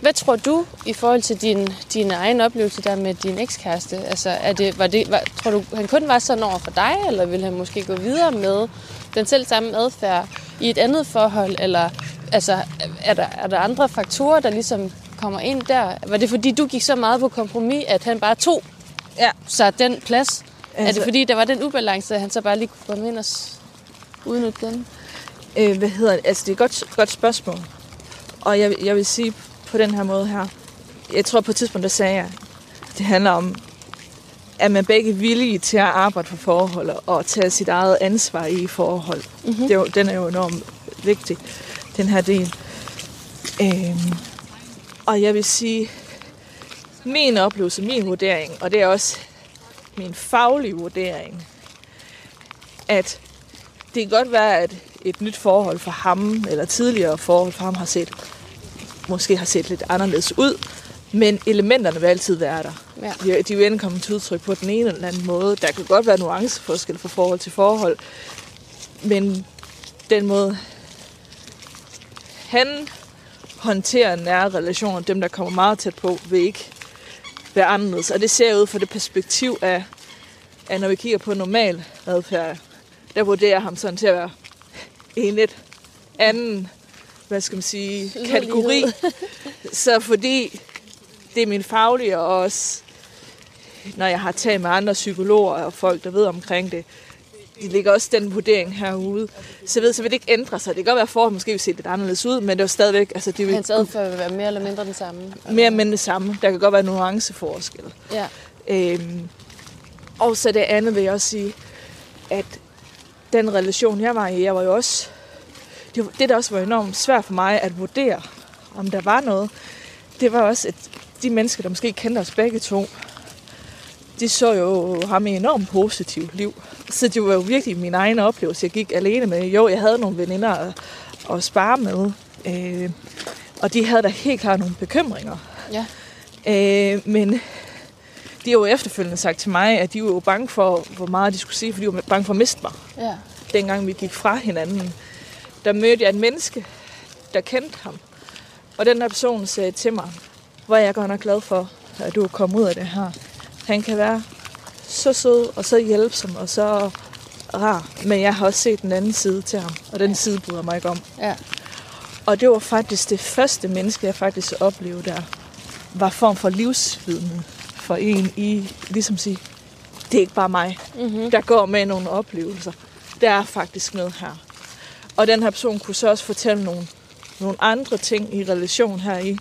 Hvad tror du i forhold til din, din egen oplevelse der med din ekskæreste? Altså, er det, var det, var, tror du, han kun var sådan over for dig, eller vil han måske gå videre med den selv samme adfærd i et andet forhold? Eller altså, er, der, er der andre faktorer, der ligesom kommer ind der? Var det fordi, du gik så meget på kompromis, at han bare tog Ja. sig den plads? Altså, er Altså- det fordi, der var den ubalance, at han så bare lige kunne komme ind og udnytte den? Øh, hvad hedder det? Altså, det er et godt, godt spørgsmål. Og jeg, jeg vil sige på den her måde her. Jeg tror på et tidspunkt, der sagde jeg, det handler om, at man begge er villige til at arbejde for forhold og tage sit eget ansvar i forhold. Mm-hmm. Det er jo, den er jo enormt vigtig, den her del. Øhm, og jeg vil sige, min oplevelse, min vurdering, og det er også min faglige vurdering, at det kan godt være, at et nyt forhold for ham, eller tidligere forhold for ham, har set, måske har set lidt anderledes ud, men elementerne vil altid være der. Ja. De, de vil enten komme til udtryk på den ene eller anden måde. Der kan godt være nuanceforskel fra forhold til forhold, men den måde, han håndterer nære relationer, dem der kommer meget tæt på, vil ikke være anderledes. Og det ser ud fra det perspektiv af, at når vi kigger på normal adfærd, der vurderer ham sådan til at være en lidt anden, hvad skal man sige, kategori. Så fordi det er min faglige, og også når jeg har talt med andre psykologer og folk, der ved omkring det, de ligger også den vurdering herude. Så ved, så vil det ikke ændre sig. Det kan godt være, at måske vil se lidt anderledes ud, men det er stadigvæk, altså det vil Hans adfærd vil være mere eller mindre den samme. mere men det samme. Der kan godt være nuanceforskel. Ja. Øhm, og så det andet vil jeg også sige, at den relation, jeg var i, jeg var jo også... Det, var- det der også var enormt svært for mig at vurdere, om der var noget, det var også, at de mennesker, der måske kendte os begge to, de så jo ham i et enormt positivt liv. Så det var jo virkelig min egen oplevelse, jeg gik alene med. Jo, jeg havde nogle veninder at, at spare med, øh, og de havde da helt klart nogle bekymringer. Ja. Øh, men de har jo efterfølgende sagt til mig, at de var jo bange for, hvor meget de skulle sige, fordi de var bange for at miste mig. Ja. Dengang vi gik fra hinanden, der mødte jeg et menneske, der kendte ham. Og den der person sagde til mig, hvor jeg godt nok glad for, at du er kommet ud af det her. Han kan være så sød og så hjælpsom og så rar. Men jeg har også set den anden side til ham, og den side bryder mig ikke om. Ja. Og det var faktisk det første menneske, jeg faktisk oplevede der, var form for livsvidne for en i, ligesom sige, det er ikke bare mig, Mm-hmm. der går med nogle oplevelser. Der er faktisk noget her. Og den her person kunne så også fortælle nogle, nogle andre ting i relation her i,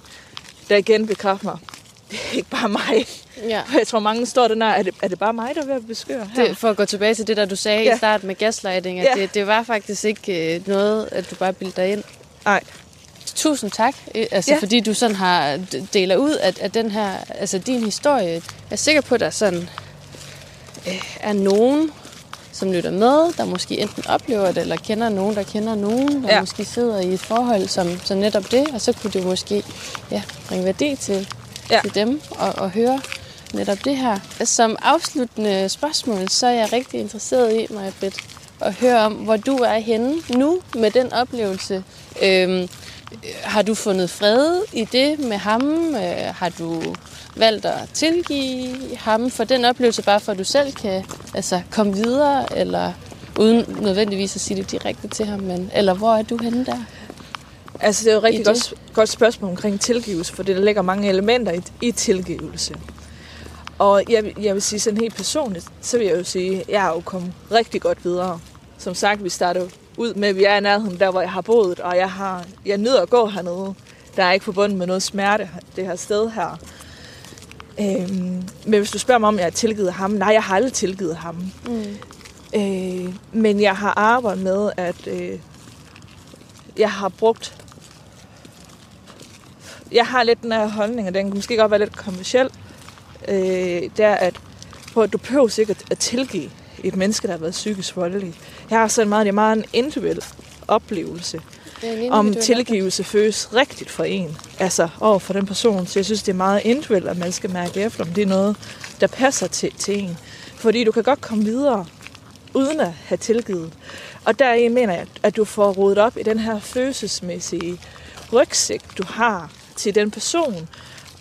der igen bekræfter mig, det er ikke bare mig. ja. For jeg tror, mange står der, er det, er det bare mig, der er ved at beskøre her? Det, for at gå tilbage til det, der du sagde ja. Ja. i starten med gaslighting, at Ja. det, det var faktisk ikke øh, noget, at du bare bildte dig ind. Nej. Tusind tak, øh, altså, Ja. fordi du sådan har deler ud af, af den her, altså din historie. Jeg er sikker på, at der sådan øh, er nogen, som lytter med, der måske enten oplever det, eller kender nogen, der kender nogen, der Ja. måske sidder i et forhold som, som netop det, og så kunne det måske ja, bringe værdi til, ja. til dem og, og høre netop det her. Som afsluttende spørgsmål, så er jeg rigtig interesseret i, Maja Britt, at høre om, hvor du er henne nu med den oplevelse. Øhm, har du fundet fred i det med ham? Øh, har du valgt at tilgive ham for den oplevelse, bare for at du selv kan altså, komme videre, eller uden nødvendigvis at sige det direkte til ham, men, eller hvor er du henne der? Altså, det er jo et rigtig godt, godt spørgsmål omkring tilgivelse, for der ligger mange elementer i, i tilgivelse. Og jeg, jeg vil sige sådan helt personligt, så vil jeg jo sige, at jeg er jo kommet rigtig godt videre. Som sagt, vi starter ud med, at vi er i nærheden der, hvor jeg har boet, og jeg, har, jeg nyder at gå hernede. Der er ikke forbundet med noget smerte, det her sted her. Øhm, men hvis du spørger mig, om jeg har tilgivet ham, nej, jeg har aldrig tilgivet ham. Mm. Øh, men jeg har arbejdet med, at øh, jeg har brugt... Jeg har lidt den her holdning, og den kan måske godt være lidt kommersiel. Øh, det er, at, prøv, at du behøver sikkert at tilgive et menneske, der har været psykisk voldelig. Jeg har sådan meget, det er meget en individuel oplevelse, en om tilgivelse føles rigtigt for en. Altså over for den person. Så jeg synes, det er meget individuelt, at man skal mærke efter, om det er noget, der passer til, til en. Fordi du kan godt komme videre, uden at have tilgivet. Og der mener jeg, at du får rodet op i den her følelsesmæssige rygsæk, du har til den person,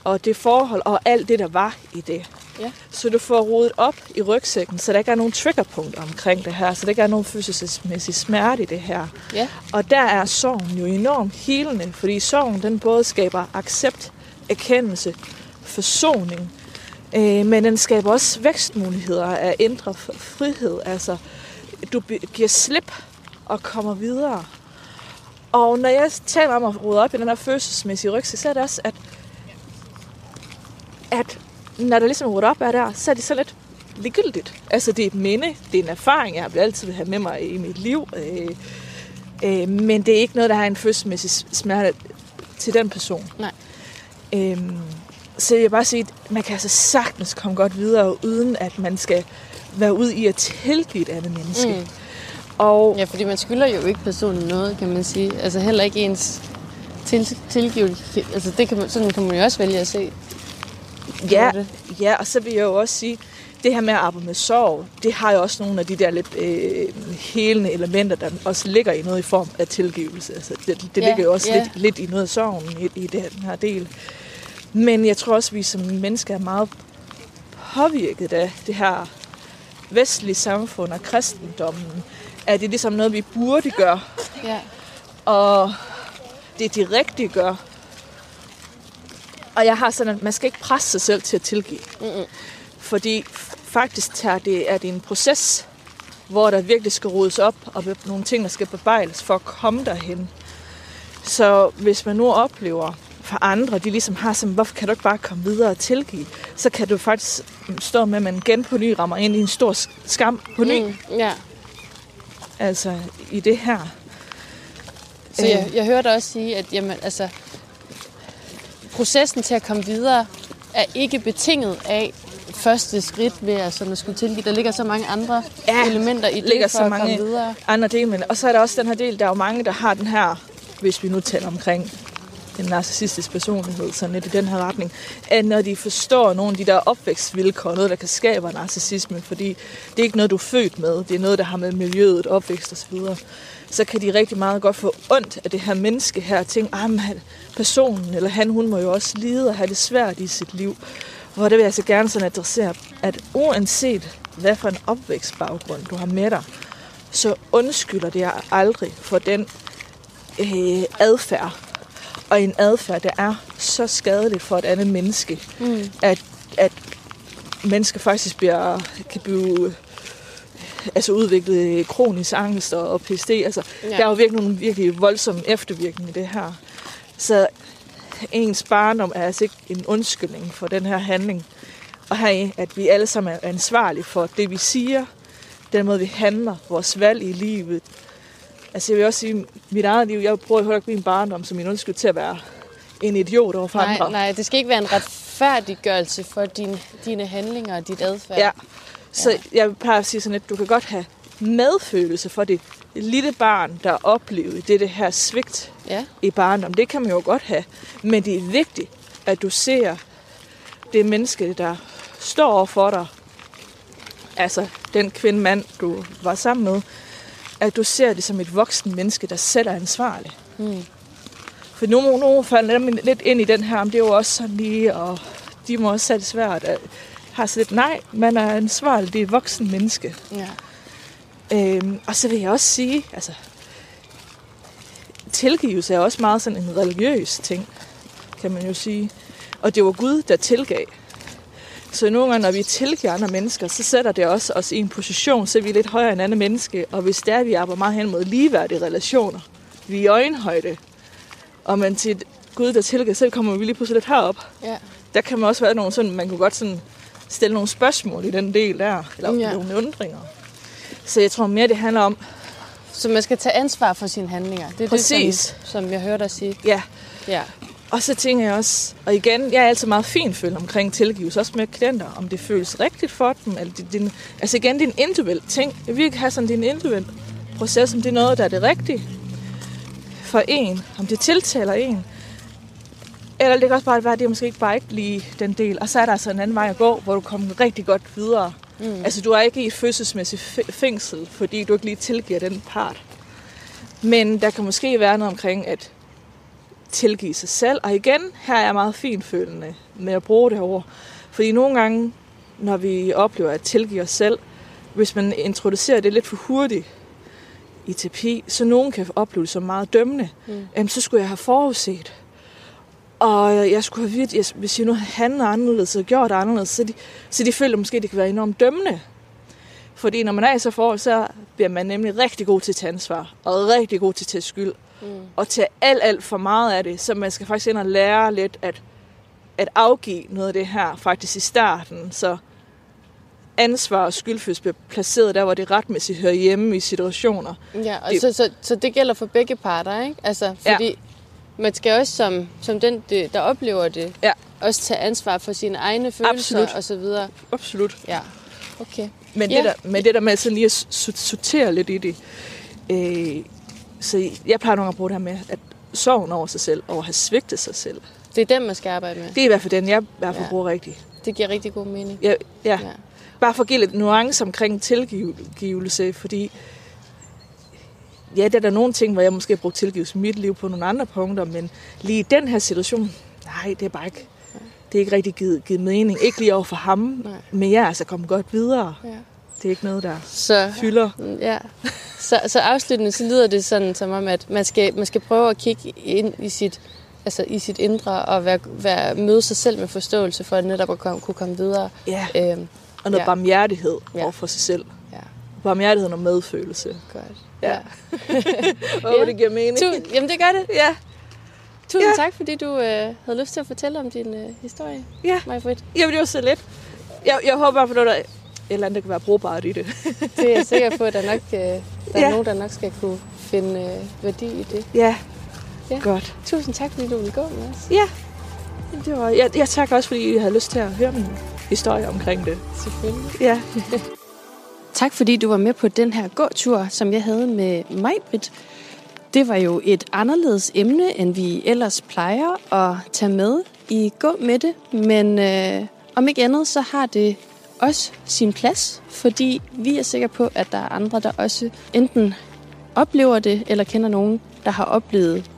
og det forhold, og alt det, der var i det. Ja. Så du får rodet op i rygsækken, så der ikke er nogen triggerpunkter omkring det her, så der ikke er nogen følelsesmæssig smerte i det her. Ja. Og der er sorgen jo enormt helende, fordi sorgen den både skaber accept, erkendelse, forsoning, øh, men den skaber også vækstmuligheder af indre frihed. Altså, du giver slip og kommer videre. Og når jeg taler om at rode op i den her følelsesmæssige rygsæk, så er det også, at, at når der ligesom er op er der, så er det så lidt ligegyldigt. Altså, det er et minde, det er en erfaring, jeg vil altid have med mig i mit liv. Øh, øh, men det er ikke noget, der har en følelsesmæssig smerte til den person. Nej. Øhm, så jeg vil bare sige, at man kan altså sagtens komme godt videre, uden at man skal være ude i at tilgive et andet menneske. Mm. Og Ja, fordi man skylder jo ikke personen noget, kan man sige. Altså heller ikke ens til, tilgivelse. Altså det kan man, sådan kan man jo også vælge at se. Ja, det. ja, og så vil jeg jo også sige, det her med at arbejde med sorg, det har jo også nogle af de der lidt øh, helende elementer, der også ligger i noget i form af tilgivelse. Altså, det det Ja, ligger jo også ja. lidt, lidt i noget af sorgen i, i den her del. Men jeg tror også, at vi som mennesker er meget påvirket af det her vestlige samfund og kristendommen. At det er ligesom noget, vi burde gøre, Ja. og det de rigtige gør. Og jeg har sådan, at man skal ikke presse sig selv til at tilgive. Mm-mm. Fordi faktisk tager det, er det en proces, hvor der virkelig skal rodes op, og nogle ting, der skal bebejles for at komme derhen. Så hvis man nu oplever for andre, de ligesom har sådan, hvorfor kan du ikke bare komme videre og tilgive, så kan du faktisk stå med, at man igen på ny rammer ind i en stor skam på ny, mm. Mm, ja. altså i det her. Så jeg, jeg hørte også sige, at jamen, altså, processen til at komme videre er ikke betinget af første skridt ved at, sådan at skulle tilgive. Der ligger så mange andre Ja, elementer i det ligger for så at mange komme videre. andre dele. Men, og så er der også den her del, der er jo mange, der har den her, hvis vi nu taler omkring en narcissistisk personlighed, sådan lidt i den her retning, at når de forstår nogle af de der opvækstvilkår, noget der kan skabe narcissisme, fordi det er ikke noget, du er født med, det er noget, der har med miljøet, opvækst osv., så kan de rigtig meget godt få ondt af det her menneske her, og tænke, ah, personen, eller han, hun må jo også lide og have det svært i sit liv. Hvor det vil jeg så gerne sådan adressere, at uanset hvad for en opvækstbaggrund du har med dig, så undskylder det jeg aldrig for den øh, adfærd. Og en adfærd, der er så skadeligt for et andet menneske, Mm. at, at mennesker faktisk bliver, kan blive altså udviklet kronisk angst og PST. Altså, Ja. Der er jo virkelig nogle virkelig voldsomme eftervirkninger i det her. Så ens barndom er altså ikke en undskyldning for den her handling. Og her at vi alle sammen er ansvarlige for det, vi siger, den måde, vi handler, vores valg i livet. Altså jeg vil også sige, mit eget liv, jeg prøver at ikke min barndom som min undskyld til at være en idiot over for Nej, andre. nej, det skal ikke være en retfærdiggørelse for din, dine handlinger og dit adfærd. Ja. Så ja. jeg plejer at sige sådan, at du kan godt have medfølelse for det lille barn, der oplevede det, det her svigt Ja, i barndom. Det kan man jo godt have. Men det er vigtigt, at du ser det menneske, der står over for dig. Altså den kvinde, mand, du var sammen med. At du ser det som et voksen menneske, der selv er ansvarlig. Mm. For nogle, nogle falder lidt ind i den her, men det er jo også sådan lige, og de må også have det svært. At har lidt, nej, man er ansvarlig, det er voksen menneske. ja. Øhm, og så vil jeg også sige, altså, tilgivelse er også meget sådan en religiøs ting, kan man jo sige. Og det var Gud, der tilgav. Så nogle gange, når vi tilgiver andre mennesker, så sætter det også os i en position, så vi er lidt højere end andre menneske. Og hvis det er, vi arbejder meget hen mod ligeværdige relationer, vi er i øjenhøjde, og man til Gud, der tilgiver, så kommer vi lige pludselig lidt herop. ja. Der kan man også være nogle sådan, man kunne godt sådan stille nogle spørgsmål i den del der, eller Ja. nogle undringer. Så jeg tror mere, det handler om, Så man skal tage ansvar for sine handlinger. Det er Præcis. det, som, som jeg hørte dig sige. ja, Ja. Og så tænker jeg også, og igen, jeg er altid meget finfølt omkring tilgivelse, også med klienter, om det føles rigtigt for dem, eller det, din, altså igen, det er en individuel ting. Jeg vil ikke have sådan, det er en individuel proces, om det er noget, der er det rigtige for en, om det tiltaler en. Eller det kan også bare være, at det er måske ikke bare ikke lige den del. Og så er der altså en anden vej at gå, hvor du kommer rigtig godt videre. Mm. Altså, du er ikke i et fødselsmæssigt f- fængsel, fordi du ikke lige tilgiver den part. Men der kan måske være noget omkring, at tilgive sig selv. Og igen, her er jeg meget finfølende med at bruge det over. Fordi nogle gange, når vi oplever at tilgive os selv, hvis man introducerer det lidt for hurtigt i terapi, så nogen kan opleve det som meget dømmende. Mm. Jamen, så skulle jeg have forudset. Og jeg skulle have vidt, hvis jeg nu havde handlet anderledes og gjort anderledes, så de, så de føler måske, det kan være enormt dømmende. Fordi når man er i så forhold, så bliver man nemlig rigtig god til at tage ansvar, og rigtig god til at tage skyld. Mm. Og til alt, alt for meget af det, så man skal faktisk ind og lære lidt at, at afgive noget af det her faktisk i starten, så ansvar og skyldfølelse bliver placeret der, hvor det retmæssigt hører hjemme i situationer. Ja, og Det- så, så, så det gælder for begge parter, ikke? Altså, fordi ja. Man skal også som, som den, der oplever det, Ja. også tage ansvar for sine egne følelser Absolut. og så videre. Absolut. Ja, okay. Men, Ja. det, der, men det der med sådan lige at sortere lidt i det. Øh, så jeg plejer nogle gange at bruge det her med, at sorgen over sig selv, over at have svigtet sig selv. Det er den, man skal arbejde med. Det er i hvert fald den, jeg i hvert fald Ja. bruger rigtigt. Det giver rigtig god mening. Ja, ja. Ja. Bare for at give lidt nuance omkring tilgivelse, fordi ja, der er der nogle ting, hvor jeg måske har brugt tilgivelse i mit liv på nogle andre punkter, men lige i den her situation, nej, det er bare ikke, det er ikke rigtig givet, givet mening. Ikke lige over for ham, Nej. men jeg er altså kommet godt videre. Ja. Det er ikke noget, der Så, fylder. ja. så, så afsluttende, så lyder det sådan som om, at man skal, man skal prøve at kigge ind i sit, altså i sit indre og være, være, møde sig selv med forståelse for at netop at komme, kunne komme videre. Ja, Øhm, og noget ja. barmhjertighed Ja. over for sig selv. Ja, Barmhjertighed og medfølelse. godt. Ja. Åh, Ja. det giver mening. Tu- jamen, det gør det. Ja, Tusind Ja. tak, fordi du øh, havde lyst til at fortælle om din øh, historie, ja. Majbrit. Jamen, det var så let. Jeg, jeg håber bare, noget, der et eller andet, der kan være brugbart i det. Det er jeg sikker på, at der, nok, øh, der er Ja. nogen, der nok skal kunne finde øh, værdi i det. Ja, Ja. godt. Tusind tak, fordi du ville gå med os. Ja, det var, jeg, jeg takker også, fordi I havde lyst til at høre min historie omkring det. Selvfølgelig. Ja. Tak fordi du var med på den her gåtur, som jeg havde med Majbrit. Det var jo et anderledes emne, end vi ellers plejer at tage med i Gå med det. Men øh, om ikke andet, så har det også sin plads, fordi vi er sikre på, at der er andre, der også enten oplever det, eller kender nogen, der har oplevet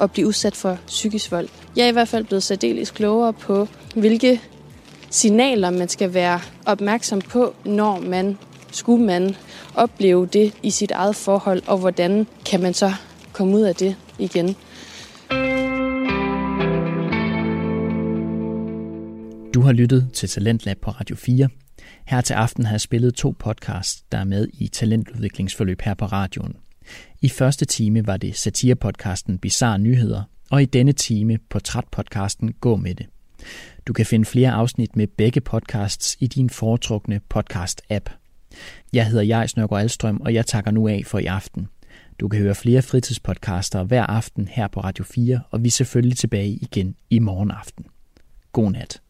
at blive udsat for psykisk vold. Jeg er i hvert fald blevet særdeles klogere på, hvilke signaler, man skal være opmærksom på, når man skulle man opleve det i sit eget forhold, og hvordan kan man så komme ud af det igen. Du har lyttet til Talentlab på Radio 4. Her til aften har jeg spillet to podcasts, der er med i talentudviklingsforløb her på radioen. I første time var det satirepodcasten Bizarre Nyheder, og i denne time portrætpodcasten Gå med det. Du kan finde flere afsnit med begge podcasts i din foretrukne podcast-app. Jeg hedder Jais Nørgaard Alstrøm, og jeg takker nu af for i aften. Du kan høre flere fritidspodcaster hver aften her på Radio 4, og vi er selvfølgelig tilbage igen i morgen aften. God nat.